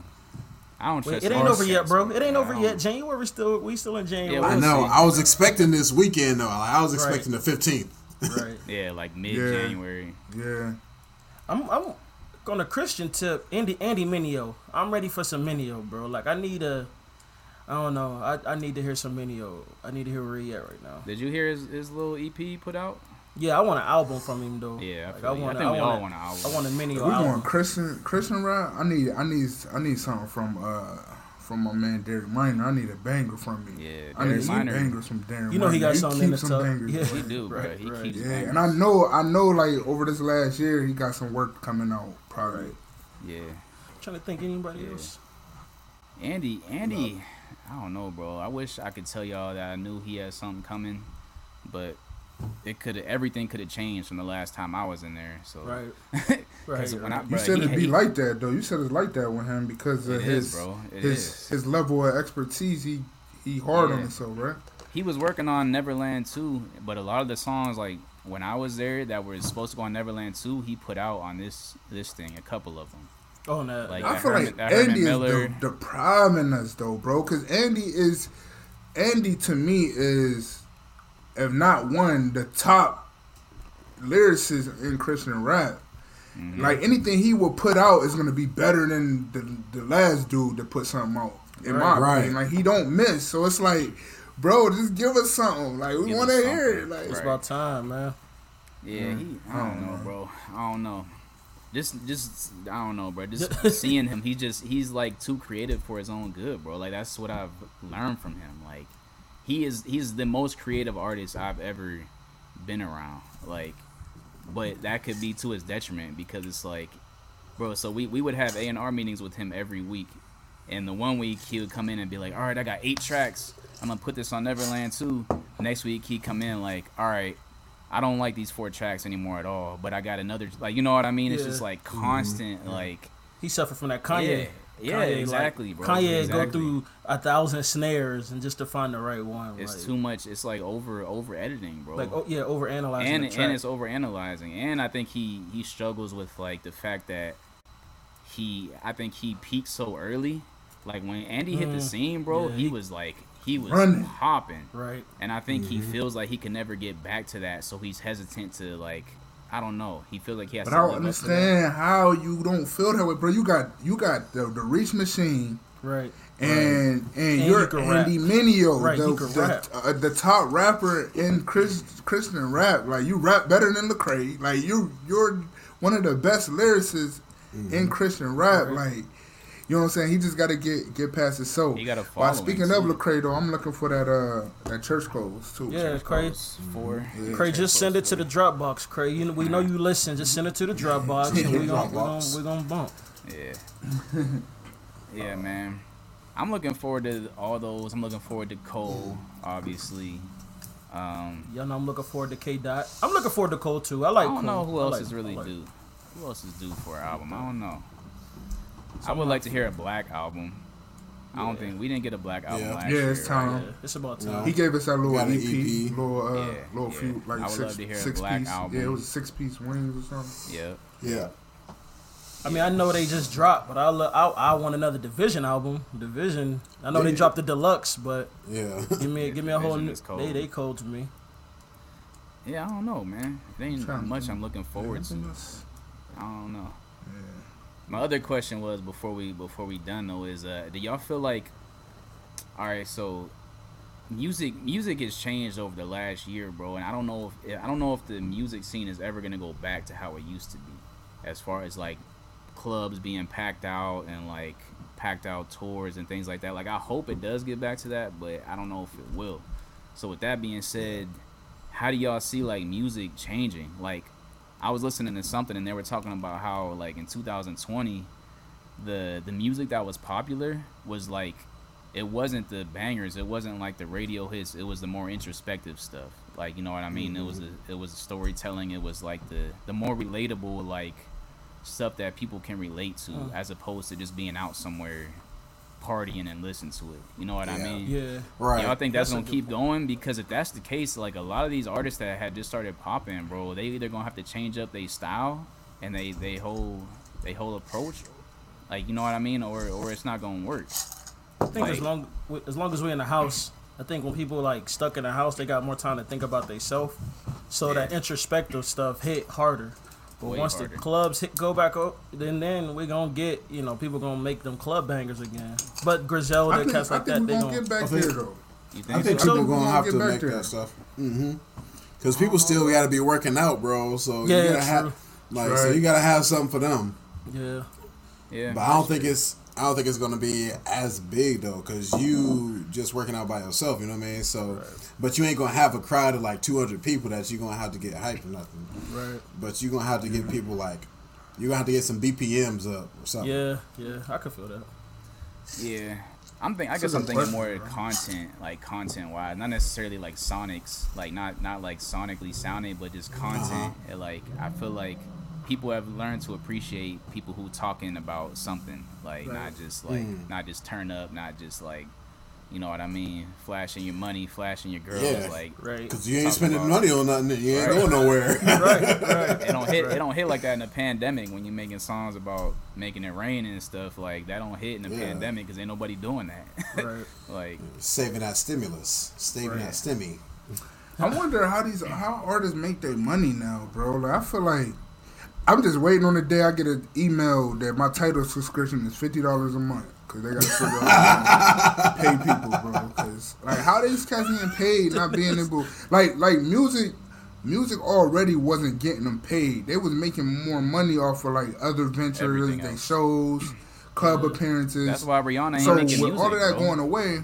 I don't trust. it ain't over yet, bro. It ain't over yet. January still. We still in January. Yeah, I We'll know. see. I was expecting this weekend though. Like, I was Right. expecting the 15th. right. Yeah, like mid January. yeah, I'm I'm on a Christian tip. Andy Andy Mineo. I'm ready for some Mineo, bro. Like I need a. I don't know. I, I need to hear some Mineo. I need to hear where he at right now. Did you hear his, his little EP he put out? Yeah, I want an album from him though. Yeah, I Like, feel you. I want. think we want all a- want an album. I want a mini. If we going album. Christian Christian rap. I need I need I need something from uh from my man Derek Minor. I need a banger from me. Yeah, I need Derek some bangers from Derek. You know he Minor. got something in the keeps some tuck. bangers, Yeah. bro. He do, bro. Right, he right. keeps. Yeah, bangers. and I know I know like over this last year he got some work coming out probably. Yeah. trying to think anybody Yeah. else. Andy, Andy, I don't know, bro. I wish I could tell y'all that I knew he had something coming, but it could everything could have changed from the last time I was in there. So Right. 'Cause Right. when I, You bro, said it'd be he- like that though. You said it's like that with him because of his is, bro. His is. his level of expertise. He he hard on Yeah. himself, right? he was working on Neverland 2, but a lot of the songs like when I was there that were supposed to go on Neverland 2, he put out on this this thing, a couple of them. Oh, no. Like I feel Herman, like Andy is Miller. the, the prime in us though, bro. Because Andy is Andy to me is, if not one, the top lyricist in Christian rap. Mm-hmm. Like anything he will put out is gonna be better than the the last dude that put something out. In my Right. opinion, like he don't miss. So it's like, bro, just give us something. Like we want to hear it. Like It's Right. about time, man. Yeah, he. I I don't don't know, know. bro. I don't know. Just, just, I don't know, bro. Just seeing him, he just, he's like too creative for his own good, bro. Like that's what I've learned from him. Like, he is, he's the most creative artist I've ever been around. Like, but that could be to his detriment because it's like, bro. So we we would have A and R meetings with him every week, and the one week he would come in and be like, all right, I got eight tracks. I'm gonna put this on Neverland too. Next week he'd come in like, all right, I don't like these four tracks anymore at all, but I got another like you know what I mean? It's just like constant mm-hmm. like He suffered from that Kanye. Yeah, yeah, Kanye, exactly, like, bro. Kanye Exactly. go through a thousand snares and just to find the right one. it's like, too much. It's like over over editing, bro. like oh yeah, over analyzing. and the track. and it's over analyzing. And I think he he struggles with like the fact that he I think he peaked so early. Like when Andy hit the Mhm. scene, bro, Yeah, he he- was like he was Running. hopping. right. And I think he Mhm. feels like he can never get back to that, so he's hesitant to like I don't know. He feels like he has But to I don't up to that. understand how you don't feel that way, bro. You got you got the, the reach machine. Right. and and, And you're you rap. Andy Mineo, Right, the, the, uh, the top rapper in Chris, Christian rap. Like you rap better than Lecrae. Like you you're one of the best lyricists in Christian rap. Right. Like you know what I'm saying. He just got to get get past his soul. He got a While following, speaking of too. Lecrae though, I'm looking for that uh that church clothes too. Yeah, Cray. Four. Cray, just send it to the Dropbox. Cray, you know, we know you listen. Just send it to the Dropbox, and we gonna we gonna, we gonna bump. Yeah. yeah, man. I'm looking forward to all those. I'm looking forward to Cole, obviously. Um, Y'all know I'm looking forward to K Dot. I'm looking forward to Cole too. I like. I don't Cole. know who else like- is really I like- due. Who else is due for an album? I don't know. I would like to hear a black album. I don't think we didn't get a black album Yeah. last Yeah, year. it's time. Yeah, it's about Yeah. time. He gave us that little EP, EP. little uh, Yeah, little yeah. few like I would six, love to hear a six black piece. album. Yeah, it was a six piece wings or something. Yeah. Yeah. I mean, I know they just dropped, but I lo- I, I want another Division album. Division. I know they dropped the deluxe, but Yeah. give me give me a whole new. cold. They they cold to me. Yeah, I don't know, man. There ain't much. I'm looking forward to. I don't know. My other question was before we before we done though is uh do y'all feel like all right so music music has changed over the last year bro and I don't know if I don't know if the music scene is ever gonna go back to how it used to be as far as like clubs being packed out and like packed out tours and things like that. Like I hope it does get back to that but I don't know if it will. So with that being said how do y'all see like music changing? Like I was listening to something and they were talking about how like in 2020 the the music that was popular was like it wasn't the bangers it wasn't like the radio hits it was the more introspective stuff like you know what I mean? It was mm-hmm. a, it was storytelling it was like the the more relatable like stuff that people can relate to as opposed to just being out somewhere partying and listen to it you know what I mean Yeah. Right. Y'all think that's, That's gonna good keep going? Because if that's the case, like a lot of these artists that had just started popping, bro, they either gonna have to change up their style and they they whole they whole approach, like you know what I mean, or or it's not gonna work. I think as long as long as we're in the house, I think when people like stuck in the house, they got more time to think about themselves. So that introspective stuff hit harder. But Way once harder. the clubs hit go back up, then then we're gonna get you know people gonna make them club bangers again. But Griselda, I think, cats I like think that, they gonna gonna get back I think- there though. You think I think so? people So, gonna have to make there. that stuff. Mm-hmm. Because people still got to be working out, bro. So Yeah, you gotta true. have, like, so you gotta have something for them. yeah. yeah, But I don't think it's I don't think it's gonna be as big though, because you just working out by yourself. You know what I mean? So, but you ain't gonna have a crowd of like 200 people that you are gonna have to get hype or nothing. Right. But you are gonna have to get people like you are gonna have to get some BPMs up or something. Yeah, yeah, I could feel that. yeah. I'm think I This guess is a I'm thinking more bro. content, like content wise, not necessarily like sonics, like not not like sonically sounding, but just uh-huh. content. And, like I feel like people have learned to appreciate people who talking about something, like not just like Mm. not just turn up, not just like you know what I mean, flashing your money, flashing your girls, Yeah. like Right. Because you ain't talk spending money on nothing. You ain't Right. going nowhere. right, right. it don't hit it don't hit like that in a pandemic when you're making songs about making it rain and stuff like that don't hit in a Yeah. pandemic because ain't nobody doing that Right. like Saving that stimulus. Saving Right. that stimmy. I wonder how these how artists make their money now, bro. Like I feel like I'm just waiting on the day I get an email that my Tidal subscription is fifty dollars a month because they gotta figure out how to pay people, bro. Because like how these cats getting paid, not being able like like music. Music already wasn't getting them paid. They was making more money off of like other ventures, Everything they else. shows, club appearances. That's why Rihanna ain't so making with all of that bro. going away,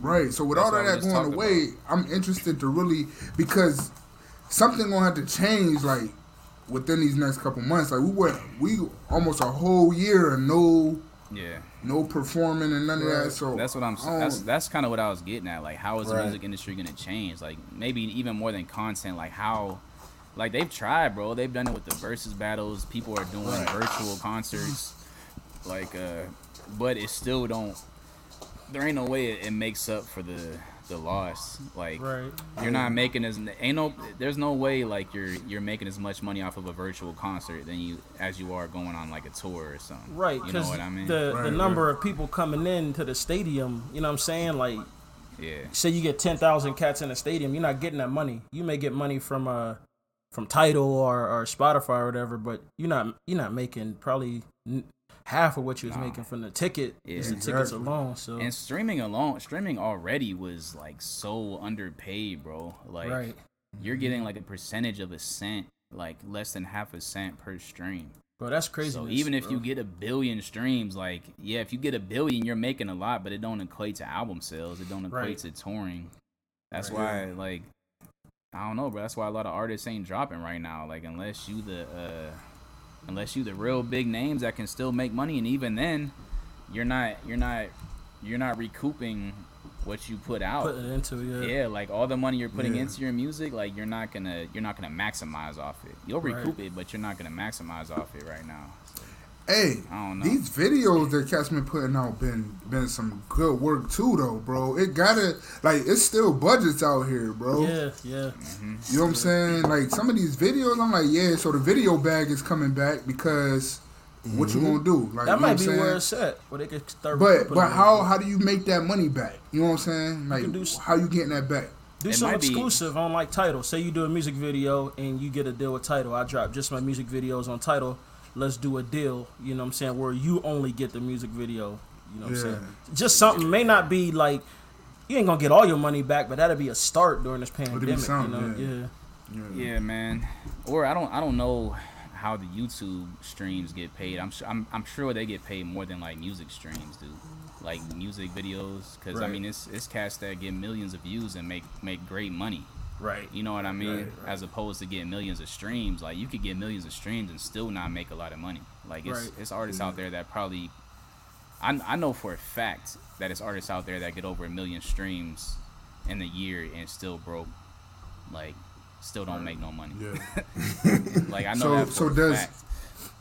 right? So with That's all of that going talked away, I'm interested to really because something gonna have to change like within these next couple months. Like we went, we almost a whole year and no yeah no performing and none of that. So that's what I'm. That's that's kind of what I was getting at. Like, how is the music industry gonna change? Like, maybe even more than content. Like, how, like they've tried, bro. They've done it with the versus battles. People are doing Right. virtual concerts. Like, uh, but it still don't. There ain't no way it, it makes up for the the loss. Like, Right. you're not making as ain't no. There's no way like you're you're making as much money off of a virtual concert than you as you are going on like a tour or something. Right, You know because what I mean? the, Right, the number of people coming in to the stadium, you know what I'm saying? Like, yeah. say you get 10,000 cats in the stadium, you're not getting that money. You may get money from uh from Tidal or, or Spotify or whatever, but you're not you're not making probably n- half of what you was Nah. making from the ticket, Yeah. just the tickets alone. So And streaming alone, streaming already was like so underpaid, bro. Like right, you're getting like a percentage of a cent, like less than half a cent per stream. bro, that's crazy. So even if you get a billion streams, like yeah, if you get a billion, you're making a lot, but it don't equate to album sales. It don't equate Right. to touring. That's Right. why, like, I don't know, bro. That's why a lot of artists ain't dropping right now. Like unless you the, uh unless you the real big names that can still make money, and even then, you're not, you're not, you're not recouping what you put out. put it into yeah. Yeah, like all the money you're putting Yeah. into your music, like you're not gonna you're not gonna maximize off it. You'll Right. recoup it, but you're not gonna maximize off it right now. So, Hey, I don't know. these videos that Cat's been putting out been been some good work too, though, bro. It gotta like it's still budgets out here, bro. Yeah, yeah. Mm-hmm. You know what I'm saying? Like some of these videos, I'm like, yeah. So the video bag is coming back because what you mm-hmm. gonna do? Like That you know might what be saying? where it's at, where they could start. But but how how do you make that money back? You know what I'm saying? Like can do how you getting that back? do It some might be- exclusive on like Tidal. Say you do a music video and you get a deal with Tidal. I drop just my music videos on Tidal. Let's do a deal. You know what I'm saying? Where you only get the music video. You know what I'm saying? Just something may not be like you ain't gonna get all your money back, but that'll be a start during this be pandemic. You know? yeah. yeah. yeah, man. Or I don't I don't know how the YouTube streams get paid. I'm su- I'm I'm sure they get paid more than like music streams do. Like music videos, because I mean it's it's cats that get millions of views and make make great money. Right. You know what I mean? Right, As opposed to getting millions of streams, like you could get millions of streams and still not make a lot of money. Like it's Right. it's artists out mm-hmm. there that probably, I I know for a fact that it's artists out there that get over a million streams in a year and still broke, like still don't make no money. Yeah. Like I know So- that for so a does- fact.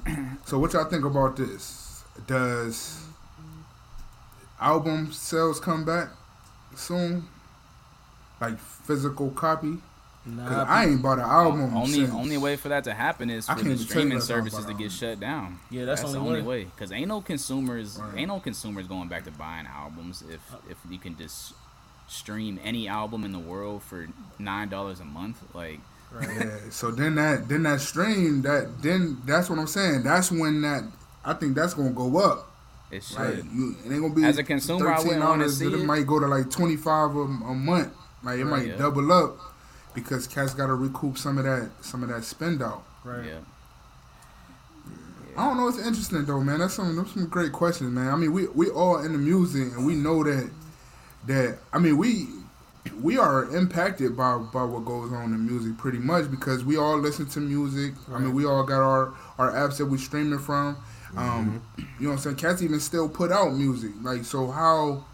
So what y'all think about this? Does album sales come back soon? Like physical copy? Cause Nah, I ain't bought an album. only since- only way for that to happen is for the even tell you streaming services to get album. shut down. Yeah, that's the only only way. way. Cause ain't no consumers, Right. ain't no consumers going back to buying albums if uh, if you can just stream any album in the world for nine dollars a month. Like, Yeah. So then that then that stream that then that's what I'm saying. That's when that I think that's gonna go up. it should. Like you, it ain't gonna be As a consumer, I wouldn't wanna $13, see It it. might go to like twenty five a, a month. Like it Right, might yeah. double up because cats got to recoup some of that some of that spend out. right. yeah. I don't know. It's interesting though, man. That's some that's some great questions, man. I mean, we we all in the music, and we know that that I mean we we are impacted by by what goes on in music pretty much because we all listen to music. I mean, we all got our our apps that we streaming from. Um, you know what I'm saying? Cats even still put out music. Like, so how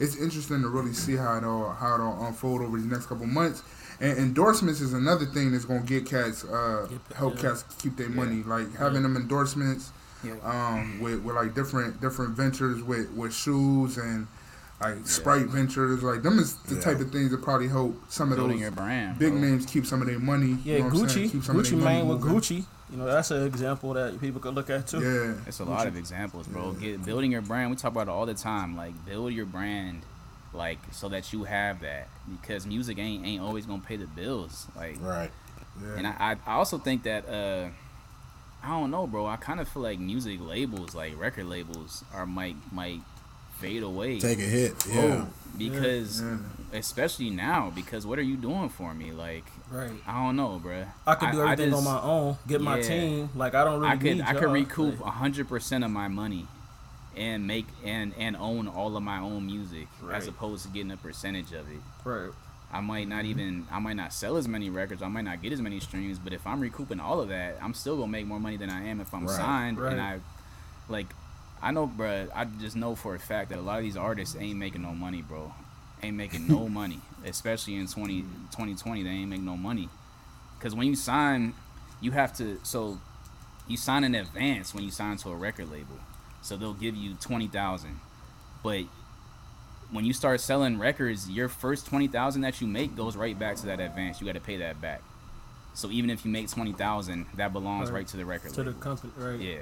it's interesting to really see how it all how it all unfold over these next couple months. And endorsements is another thing that's gonna get cats uh, help yeah. cats keep their money. Like having them endorsements Yeah. um, with, with like different different ventures with, with shoes and like Sprite ventures. Like them is the Yeah. type of things that probably help some of Building those your brand. big bro. names keep some of their money. Yeah, you know what I'm saying? Gucci, Keep some of Gucci their money Mane with moving. Gucci. You know, that's an example that people could look at too. Yeah, It's a lot of examples, bro. Get building your brand. We talk about it all the time. Like build your brand, like so that you have that. Because music ain't ain't always gonna pay the bills. Like, Right. yeah. and I I I also think that uh, I don't know, bro. I kind of feel like music labels, like record labels, are might might fade away Take a hit. Yeah. because Yeah. especially now because what are you doing for me? Like Right. I don't know, bro. I could do everything on just- my own, get my Yeah. team. Like I don't really I could I could recoup hundred percent of my money and make and and own all of my own music Right. as opposed to getting a percentage of it. right. I might not mm-hmm. even I might not sell as many records, I might not get as many streams, but if I'm recouping all of that, I'm still gonna make more money than I am if I'm Right. signed Right. and I like I know bruh, I just know for a fact that a lot of these artists ain't making no money, bro. Ain't making no money. Especially in 20, 2020, they ain't make no money. Cause when you sign, you have to so you sign in advance when you sign to a record label. So they'll give you twenty thousand. But when you start selling records, your first twenty thousand that you make goes right back to that advance. You gotta pay that back. So even if you make twenty thousand, that belongs Right. right to the record To the company, right? Yeah.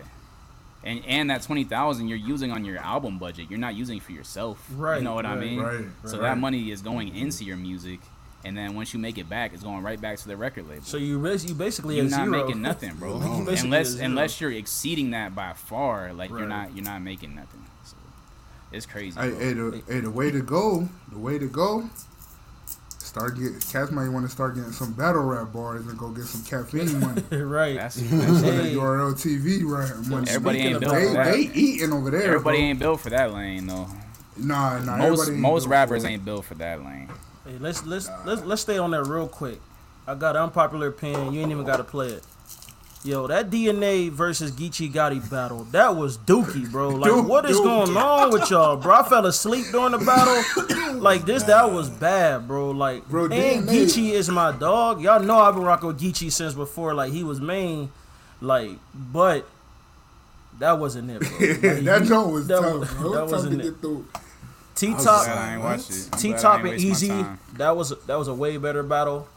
And and that twenty thousand you're using on your album budget. You're not using for yourself. Right, You know what I mean? right, so right. that money is going into your music and then once you make it back, it's going right back to the record label. So you bas- you basically you're not zero. making nothing, bro. You unless unless you're exceeding that by far, like you're not you're not making nothing. So it's crazy. Hey, bro. hey, the, hey, the way to go, the way to go. Start get cats might want to start getting some battle rap bars and go get some caffeine money. right. That's, Some that's Hey. URL TV right money. Everybody Speaking ain't built They for that. they eating over there. Everybody bro. ain't built for that lane though. Nah, nah. most ain't most built rappers for ain't built for that lane. Hey, let's let's let's let's stay on that real quick. I got an unpopular opinion. You ain't even got to play it. Yo, that DNA versus Geechee Gotti battle, that was dookie, bro. Like, Duke- what is Duke. going on with y'all, bro? I fell asleep during the battle. Like this, that was bad, bro. Like, Bro, and DNA Geechee is my dog. Y'all know I've been rocking with Geechee since before. Like, he was main. Like, but that wasn't it, bro. Like, that he- joint was that tough. was- bro. that was tough wasn't to it. get through. T was Top, Glad I ain't watched it. I'm T glad I Top and Easy. That was that was a way better battle.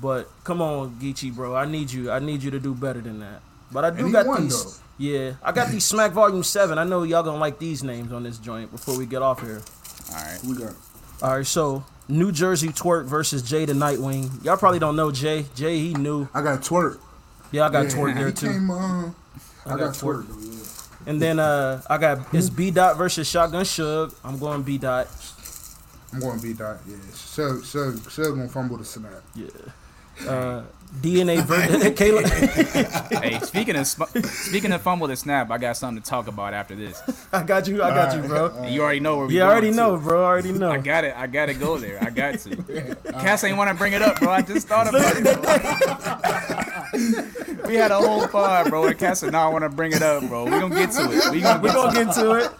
But come on, Geechee, bro. I need you. I need you to do better than that. But I do And he got won, these. though. Yeah, I got these Smack Volume Seven. I know y'all gonna like these names on this joint before we get off here. All right. We go. All right, so New Jersey Twerk versus Jay the Nightwing. Y'all probably don't know Jay. Jay, he knew. I got twerk. Yeah, I got Yeah, Twerk there he too. Came, uh, I, got got Twerk. twerk. though, yeah. And then uh, I got it's B Dot versus Shotgun Suge. I'm going B Dot. I'm going to beat that. Yeah, Suge, Suge, Suge gonna fumble the snap. Yeah. Uh, DNA versus Kayla. hey, speaking of sp- speaking of fumble the snap, I got something to talk about after this. I got you. I got you, bro. And you already know where we. Yeah, I already going know, to. bro. I already know. I got it. I got to go there. I got to. Cass ain't want to bring it up, bro. I just thought about it. We had a whole pod, bro. And Cass said, "No, I want to bring it up, bro. We gonna get to it. We gonna we get gonna get to it.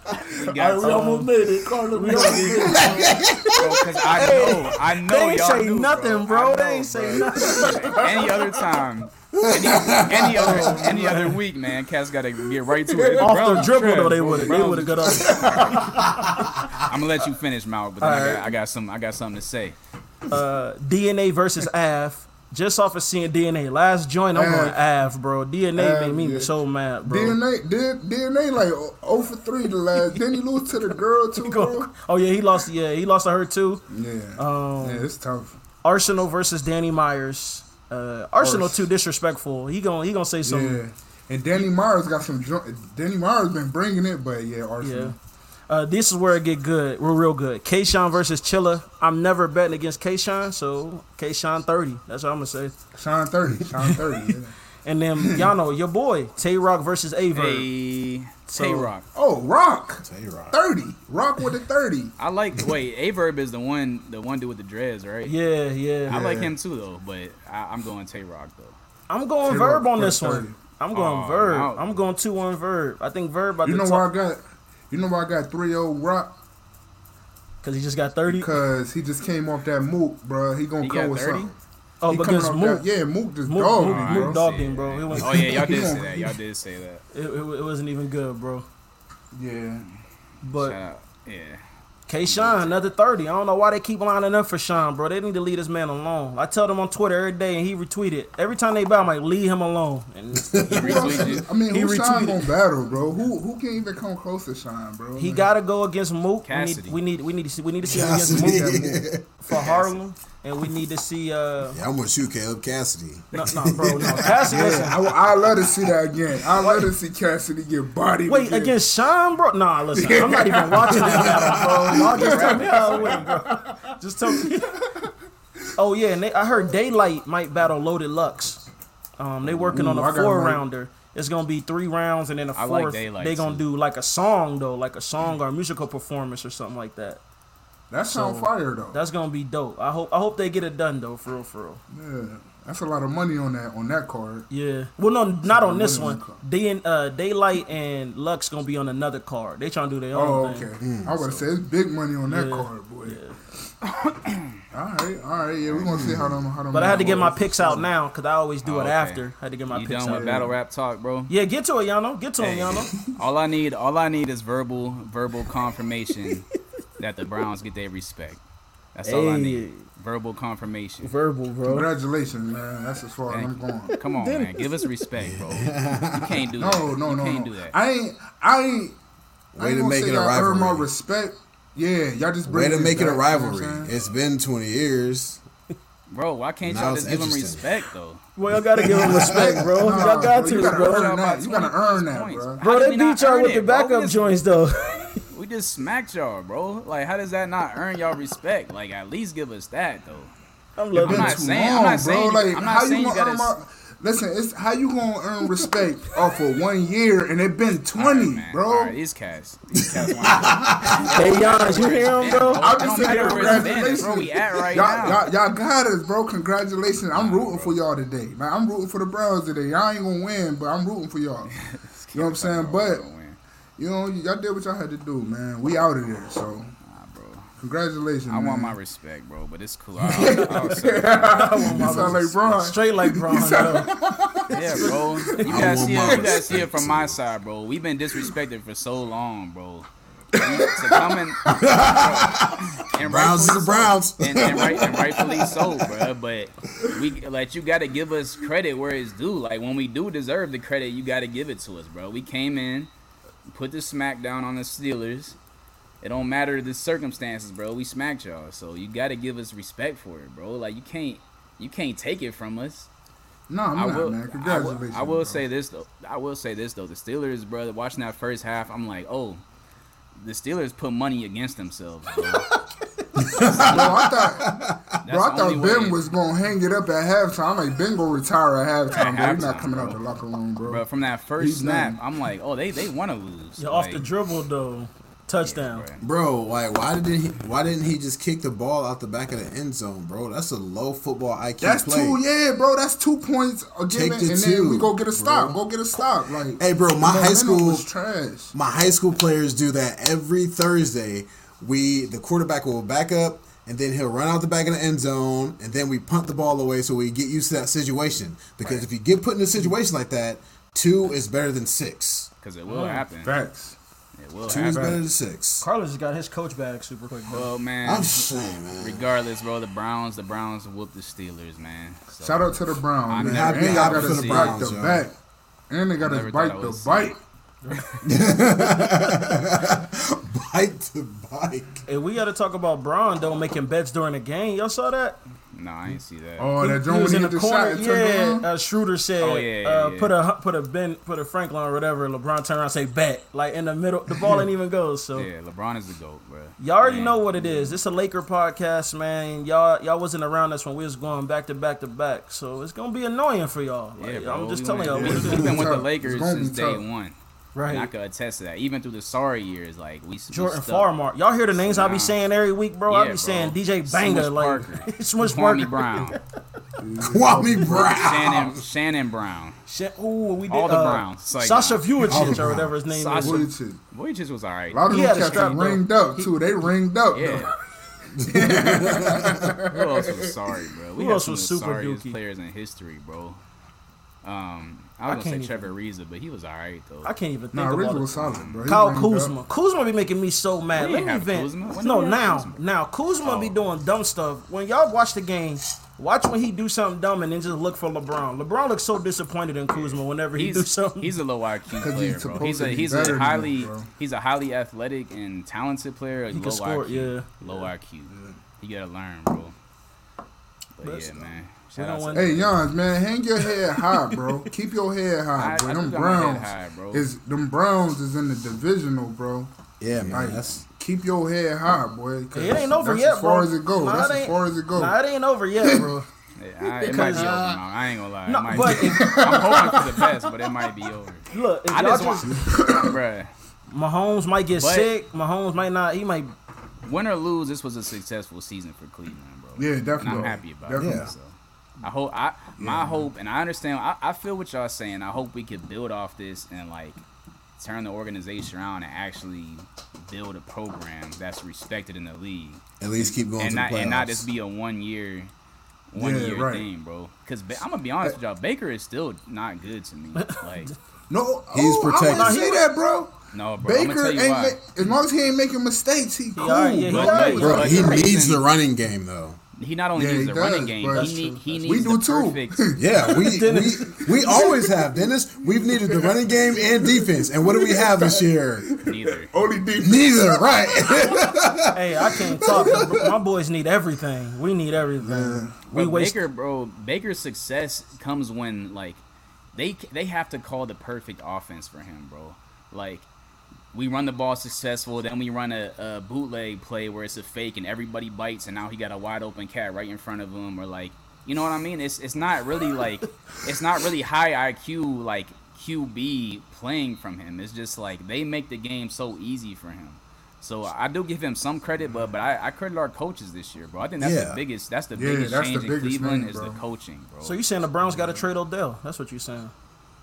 We got to, almost made it. Carlos, we almost made it. bro. Because I know, I know They ain't y'all say knew, nothing, bro. bro. They ain't say nothing. Any other time. Any, any other any other week, man, Cass got to get right to it. Off Brown the dribble though, they would have. They would have got up. I'm gonna let you finish, Mal, but then I, got, I got some I got something to say. Uh, DNA versus Av. Just off of seeing DNA last joint, I'm going Av, bro. DNA Av, made me yeah. so mad, bro. DNA, did, DNA like 0 for 3 the last. Didn't he lose to the girl too, bro? Oh yeah, he lost. Yeah, he lost to her too. Yeah. Um, yeah, it's tough. Arsenal versus Danny Myers. Uh, Arsenal Ars. too disrespectful. He gonna he gonna say something. Yeah. And Danny Myers got some. Danny Myers been bringing it, but yeah, Arsenal. Yeah. Uh, this is where it get good. We're real good. Kayshawn versus Chilla. I'm never betting against Kayshawn, so Kayshawn 30. That's what I'm gonna say. Sean 30. Sean 30. yeah. And then y'all know your boy Tay Roc versus Aver. Hey, So- Tay Roc. Oh, Rock. Tay-Roc. 30. Rock with the 30. I like wait, Aye Verb is the one the one dude with the dreads, right? Yeah, yeah. I like him too though, but I, I'm going Tay Roc though. I'm going Tay Verb Rock on this 30. one. I'm going Oh, Verb. no. I'm going two one Verb. I think Verb. About the You to know talk. why I got. You know why I got 3 0 Rock? Cause he just got thirty. Because he just came off that Mook, bro. He gonna He come got with 30? something. Oh, He because coming Mook, that- yeah, Mook just Mook, dogged Mook, him, Mook bro. dogged him, bro. It, was, Oh yeah, y'all did say that. Y'all did say that. it, it, it wasn't even good, bro. Yeah. But Shout out. Yeah. K. Sean, another 30. I don't know why they keep lining up for Sean, bro. They need to leave this man alone. I tell them on Twitter every day, and he retweeted. Every time they battle, I'm like, leave him alone. And He retweeted. I mean, He who Sean gonna battle, bro? Who who can even come close to Sean, bro? he Like, got to go against Mook. We Cassidy. need, we need, we need to see, we need to see him against Cassidy. Mook for Harlem, and we need to see. uh Yeah, I'm with you, Caleb Cassidy. No, no, bro, no. Cassidy, Yeah. I, I love to see that again. I love to see Cassidy get bodied. Wait, again. against Sean, bro? Nah, listen, I'm not even watching that battle, bro. Y'all just tell me how it went, bro. Just tell me. Oh yeah, and they, I heard Daylight might battle Loaded Lux. Um, they working on Ooh, a I got four rounder. It's gonna be three rounds and then a I like fourth. Daylight, they gonna too. do like a song though, like a song or a musical performance or something like that. That sound So, fire though. That's gonna be dope. I hope I hope they get it done though, for real, for real. Yeah, that's a lot of money on that on that card. Yeah. Well, no, not on this money on one. the. Day and uh, Daylight and Lux gonna be on another card. They trying to do their Oh, own okay. thing. I was gonna say it's big money on that Yeah. card, boy. all right, all right. Yeah, we're gonna see how them how them. But I had to get my picks out now because I always do Oh, it okay. after. I had to get my You picks done out. with battle rap talk, bro? Yeah, get to it, Yano. Get to Hey. him, Yano. All I need, all I need is verbal, verbal confirmation that the Browns get their respect. That's all I need. Verbal confirmation. Verbal, bro. Congratulations, man. That's as far as I'm going. Come on, man. Give us respect, bro. You can't do that. No, no, you no, can't no. do that. I ain't. I ain't. I Way ain't to make say it a y'all earn my rivalry. respect. Yeah, y'all just Way to this make it a back, you know what I'm rivalry. saying? It's been 20 years. Bro, why can't Now y'all just give them respect, though? Well, y'all gotta give them respect, bro. Nah, y'all got bro, to, you gotta bro. earn that. You gotta earn that, Points. bro. Bro, they beat y'all with it, the backup just- joints, though. We just smacked y'all, bro. Like, how does that not earn y'all respect? Like, at least give us that, though. I'm I'm not it. Too saying- I'm not saying bro. you- Like, I'm not how saying you you gonna earn gotta my? Listen, it's how you gonna earn respect off of one year and it been All right, twenty, man. bro. All right, these cats. These cats want Hey, Giannis, you hear him, bro? I'm just don't saying matter where it's been, congratulations. it's where we at right y'all, now. Y'all, y'all got us, bro. Congratulations. I'm rooting for y'all today. Man, I'm rooting for the Browns today. Y'all ain't gonna win, but I'm rooting for y'all. You know what I'm saying? But you know, y'all did what y'all had to do, man. We out of there, so congratulations. I want my respect, bro, but it's cool. I'll, I'll say it. You sound like Braun. Straight like Braun, though. Yeah, bro. You gotta see it. You gotta see it from my side, bro. We've been disrespected for so long, bro. We- to come in, and Browns is rightfully the so. Browns. and, and, right, and rightfully so, bro. But we like you got to give us credit where it's due. Like when we do deserve the credit, you got to give it to us, bro. We came in, put the smack down on the Steelers. It don't matter the circumstances, bro. We smacked y'all, so you got to give us respect for it, bro. Like you can't, you can't take it from us. No, I'm I not, will, man. I will, Congratulations. I will say this though. I will say this though. The Steelers, bro, watching that first half, I'm like, oh, the Steelers put money against themselves, bro. Bro, I thought, bro, I thought Ben way. was gonna hang it up at halftime. I'm like, Ben gonna retire at halftime, At bro. He's not halftime, coming out the locker room, bro. Bro, from that first He's snap, done. I'm like, oh, they they want to lose. Yeah, off Like, the dribble, though. Touchdown. Bro, like why didn't he why didn't he just kick the ball out the back of the end zone, bro? That's a low football IQ That's play. two, yeah, bro. That's two points a Take given, the and then we go get a stop. bro. Go get a stop. Like, Hey, bro, my the high school was trash. My high school players do that every Thursday. We the quarterback will back up and then he'll run out the back of the end zone and then we punt the ball away so we get used to that situation. Because if you get put in a situation like that, two is better than six. Because it will mm. happen. Facts. It will Two is better than six. Carlos just got his coach back super quick. bro. Well, man. I'm saying, man. Regardless, bro, the Browns, the Browns whooped the Steelers, man. So, Shout out to the Browns, I'm man. never and they got for his the bite Browns, to back. And they got I his never bite thought I to would see bite. Bite to bite. Hey, we got to talk about Bron though making bets during the game. Y'all saw that? No, I didn't see that. Oh, He- that he was in the the corner. and Yeah, around? uh, Schroeder said, Oh, yeah, yeah, uh, yeah. "Put a put a Ben put a Franklin or whatever." LeBron turn around and say, "Bet." Like in the middle, the ball ain't even go. So Yeah, LeBron is the goat, bro. y'all already Man. know what it is. It's a Laker podcast, man. Y'all y'all wasn't around us when we was going back to back to back, so it's gonna be annoying for y'all. Like, Yeah, bro. I'm just telling y'all. we- what it We've been with the Lakers since day one. Right. And I could attest to that. Even through the sorry years, like we we Jordan stuck. Farmar. Y'all hear the names I Nah. be saying every week, bro? I Yeah, be bro. saying DJ Mbenga, Smush like Parker. Smush Kwame Parker. Brown. Kwame Brown. Shannon Shannon Brown. Shit, ooh, we did All the uh, Browns. Like, Sasha nah. Vujacic or whatever his name Sasha- is. Vujacic. Voyage was alright. A lot of He them had a cats strap, ringed up too. They ringed up. Yeah. though. Who else was sorry, bro? We Who had else some was of the super dookie? players in history, bro. Um, I I was gonna can't say Trevor Ariza, but he was alright though. I can't even think Nah, about Rizzo it. was solid, bro. He Kyle Kuzma. up. Kuzma be making me so mad. We Let ain't me have vent. Kuzma. No, did we have now, Kuzma? now Kuzma be Oh. doing dumb stuff. When y'all watch the game, watch when he do something dumb and then just look for LeBron. LeBron looks so disappointed in Kuzma whenever he do something. he's a low IQ player, he's bro. He's a he's better a highly him, he's a highly athletic and talented player. He low can score, IQ, yeah. low IQ. You gotta learn, bro. But That's- yeah, man. We Shout don't out want- to Hey, Yons, man, hang your head high, bro. Keep your head high, I- bro. I them do got my head Browns high, bro. is them Browns is in the divisional, bro. Yeah, man. Like, That's keep your head high, boy. 'cause it ain't over that's yet, as far bro. as it goes. Nah, that's as far as it goes. Nah, it ain't over yet, bro. Yeah, I, it might be Because, over, uh. I ain't gonna lie. no, it but if- I'm hoping for the best, but it might be over. Look, if I y'all just just, want, bruh. Mahomes might get But- sick. Mahomes might not. He might. Win or lose, this was a successful season for Cleveland, bro. Yeah, And definitely. I'm happy about Definitely. it. So I hope I my hope and I understand I, I feel what y'all saying. I hope we could build off this and like turn the organization around and actually build a program that's respected in the league. at least keep going and to not the and not just be a one year one Yeah, year right. thing, bro. Because I'm gonna be honest with y'all, Baker is still not good to me. Like, No, He's oh, I protected. wouldn't say that, bro. no, bro. I'm Baker gonna ain't tell you why. ma- as long as he ain't making mistakes, he cool. alright, yeah, he bro. alright. Bro, But he needs the running game though. He not only Yeah, needs he the running game, but- he need he needs We do the too. perfect. Yeah, we we, we always have Dennis. We've needed the running game and defense, and what do we have this year? Neither. Only deep. Neither, right? Hey, I can't talk. My boys need everything. We need everything. We But waste. Baker, bro. Baker's success comes when like they they have to call the perfect offense for him, bro. Like we run the ball successful, then we run a, a bootleg play where it's a fake and everybody bites, and now he got a wide open cat right in front of him, or like you know what I mean? It's it's not really like it's not really high IQ like QB playing from him. It's just like they make the game so easy for him. So I do give him some credit, but but I, I credit our coaches this year, bro. I think that's Yeah. the biggest that's the Yeah, biggest that's the change in biggest Cleveland thing, is the coaching, bro. So you saying the Browns got to trade Odell? That's what you saying?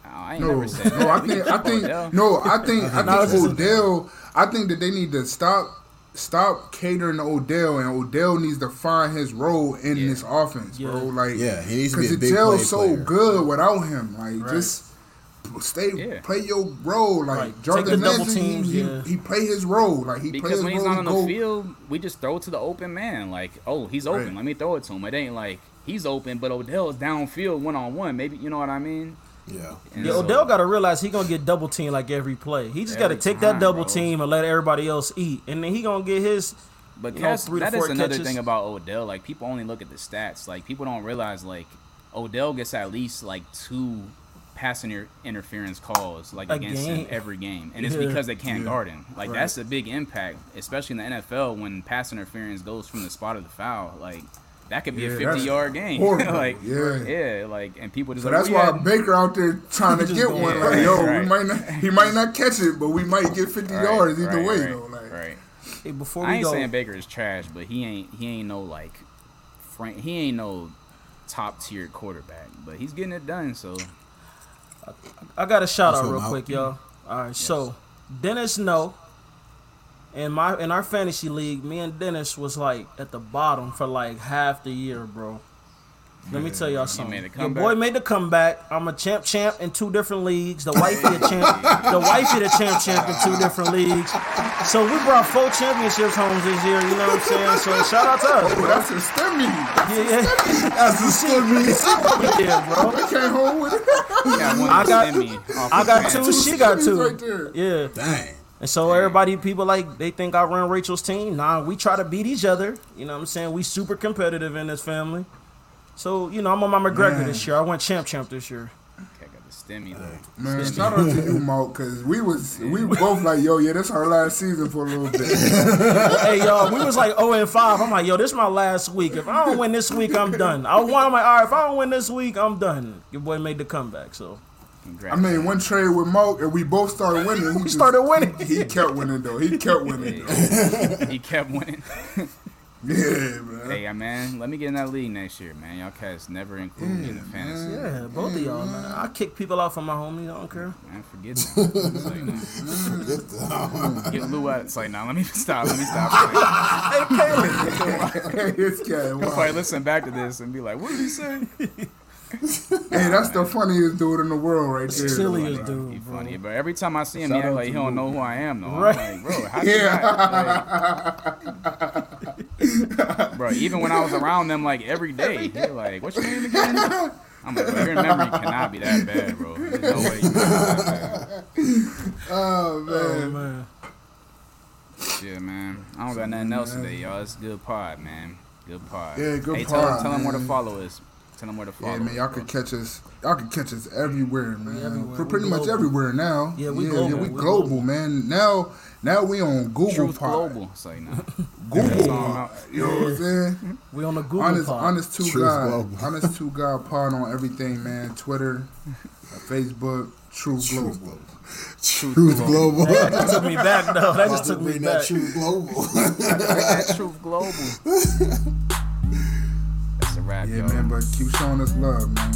Oh, I No, no. I think, I think, no, I think, I think just- Odell. I think that they need to stop, stop catering to Odell, and Odell needs to find his role in Yeah. this offense, bro. Like, Yeah, he needs to be a it big gels play so player. good without him. Like, just stay, Yeah. play your role. Like Right. Jordan Take the double Mason, he, yeah. he, he play his role. Like he play Because his when he's role. not on the go- field, we just throw it to the open man. Like, oh, he's open. Right. Let me throw it to him. It ain't like he's open, but Odell's downfield one on one. Maybe you know what I mean? Yeah. And Yeah, so- Odell got to realize he gonna get double teamed like every play. He just got to Every take that double bro. team and let everybody else eat, and then he gonna get his. But you know, that's, three to that is four another catches. thing about Odell. Like people only look at the stats. Like people don't realize like Odell gets at least like two passing inter- interference calls like A against game. him every game, and it's because they can't Yeah. guard him. Like Right. that's a big impact, especially in the NFL when pass interference goes from the spot of the foul. Like that could be Yeah, a fifty yard game. horrible. like Yeah. yeah, like and people just So like, that's "We why had-" Baker out there trying to get going one. right, Like, yo, right. we might not, he might not catch it, but we might get 50 Right, yards either right, way, right, though. Like, right. Hey, before I we ain't go, saying Baker is trash, but he ain't he ain't no like Frank. He ain't no top tier quarterback, but he's getting it done. So I got a shout What's out real quick, y'all. All right, so Dennis no. In my in our fantasy league, me and Dennis was like at the bottom for like half the year, bro. Let me tell y'all something. made a Your boy made the comeback. I'm a champ champ in two different leagues. The wifey a champ. the wifey the champ champ in two different leagues. So we brought four championships home this year. You know what I'm saying? So shout out to us, oh, bro. that's a stimmy. Yeah, yeah. That's the stimmy. yeah, bro. I came home with it. got one I got- stimmy I got two. She got two. right there. Yeah. Dang. And so everybody, people like they think I run Rachel's team. Nah, we try to beat each other. You know what I'm saying? We super competitive in this family. So you know, I'm on my McGregor Man. this year. I went champ champ this year. Okay, got the stimmy though. Man, shout out to you, Mo, because we was we both like, yo, yeah, this our last season for a little bit. hey y'all, we was like 0 and 5. I'm like, yo, this is my last week. If I don't win this week, I'm done. I won. I'm like, all right, if I don't win this week, I'm done. Your boy made the comeback. So Congrats. I mean, one trade with Mo, and we both started winning. He we started winning. He kept winning though. He kept winning though. he kept winning. Yeah, man. Hey, uh, man, let me get in that league next year, man. Y'all cats never include me in the fantasy. Yeah, both of y'all, man. I kick people out from my homies. I don't care. Man, forget that. Like. Get Lou out. It's like, nah, let me stop. Let me stop. this guy, He'll wow. probably listen back to this and be like, what did he say? Hey, that's the funniest dude in the world right there. Silliest He dude, bro. funny, but every time I see him, Shout he act like he don't Lou. know who I am, though. Right. I'm like, bro, how you? Like, bro, even when I was around them, like every day, he like, what's your name again? I'm like, bro, your memory cannot be that bad, bro. There's no way you can be that oh, oh man. Oh, man. Yeah, man. I don't got nothing else today, y'all. It's a good pod, man. Good pod. Yeah, good hey, Tell pod, them, tell them where to follow us. Tell them where to follow Yeah, man, y'all us, can catch us. Y'all can catch us everywhere, man. everywhere. For We pretty much global. everywhere now. Yeah, we yeah, global. Yeah, we We global, global. man. Now, now we on Google Truth Pod. Global. It's like, nah. Google. Pod. You know what I'm saying? We on the Google honest, pod. honest two Truth God, Global. honest two God pod on everything, man. Twitter, uh, Facebook, Truth Global. Truth Global. That just took me back, though. That just took me back. Truth Global. Truth Global. That's a wrap, Yeah, y'all. man. But keep showing us love, man.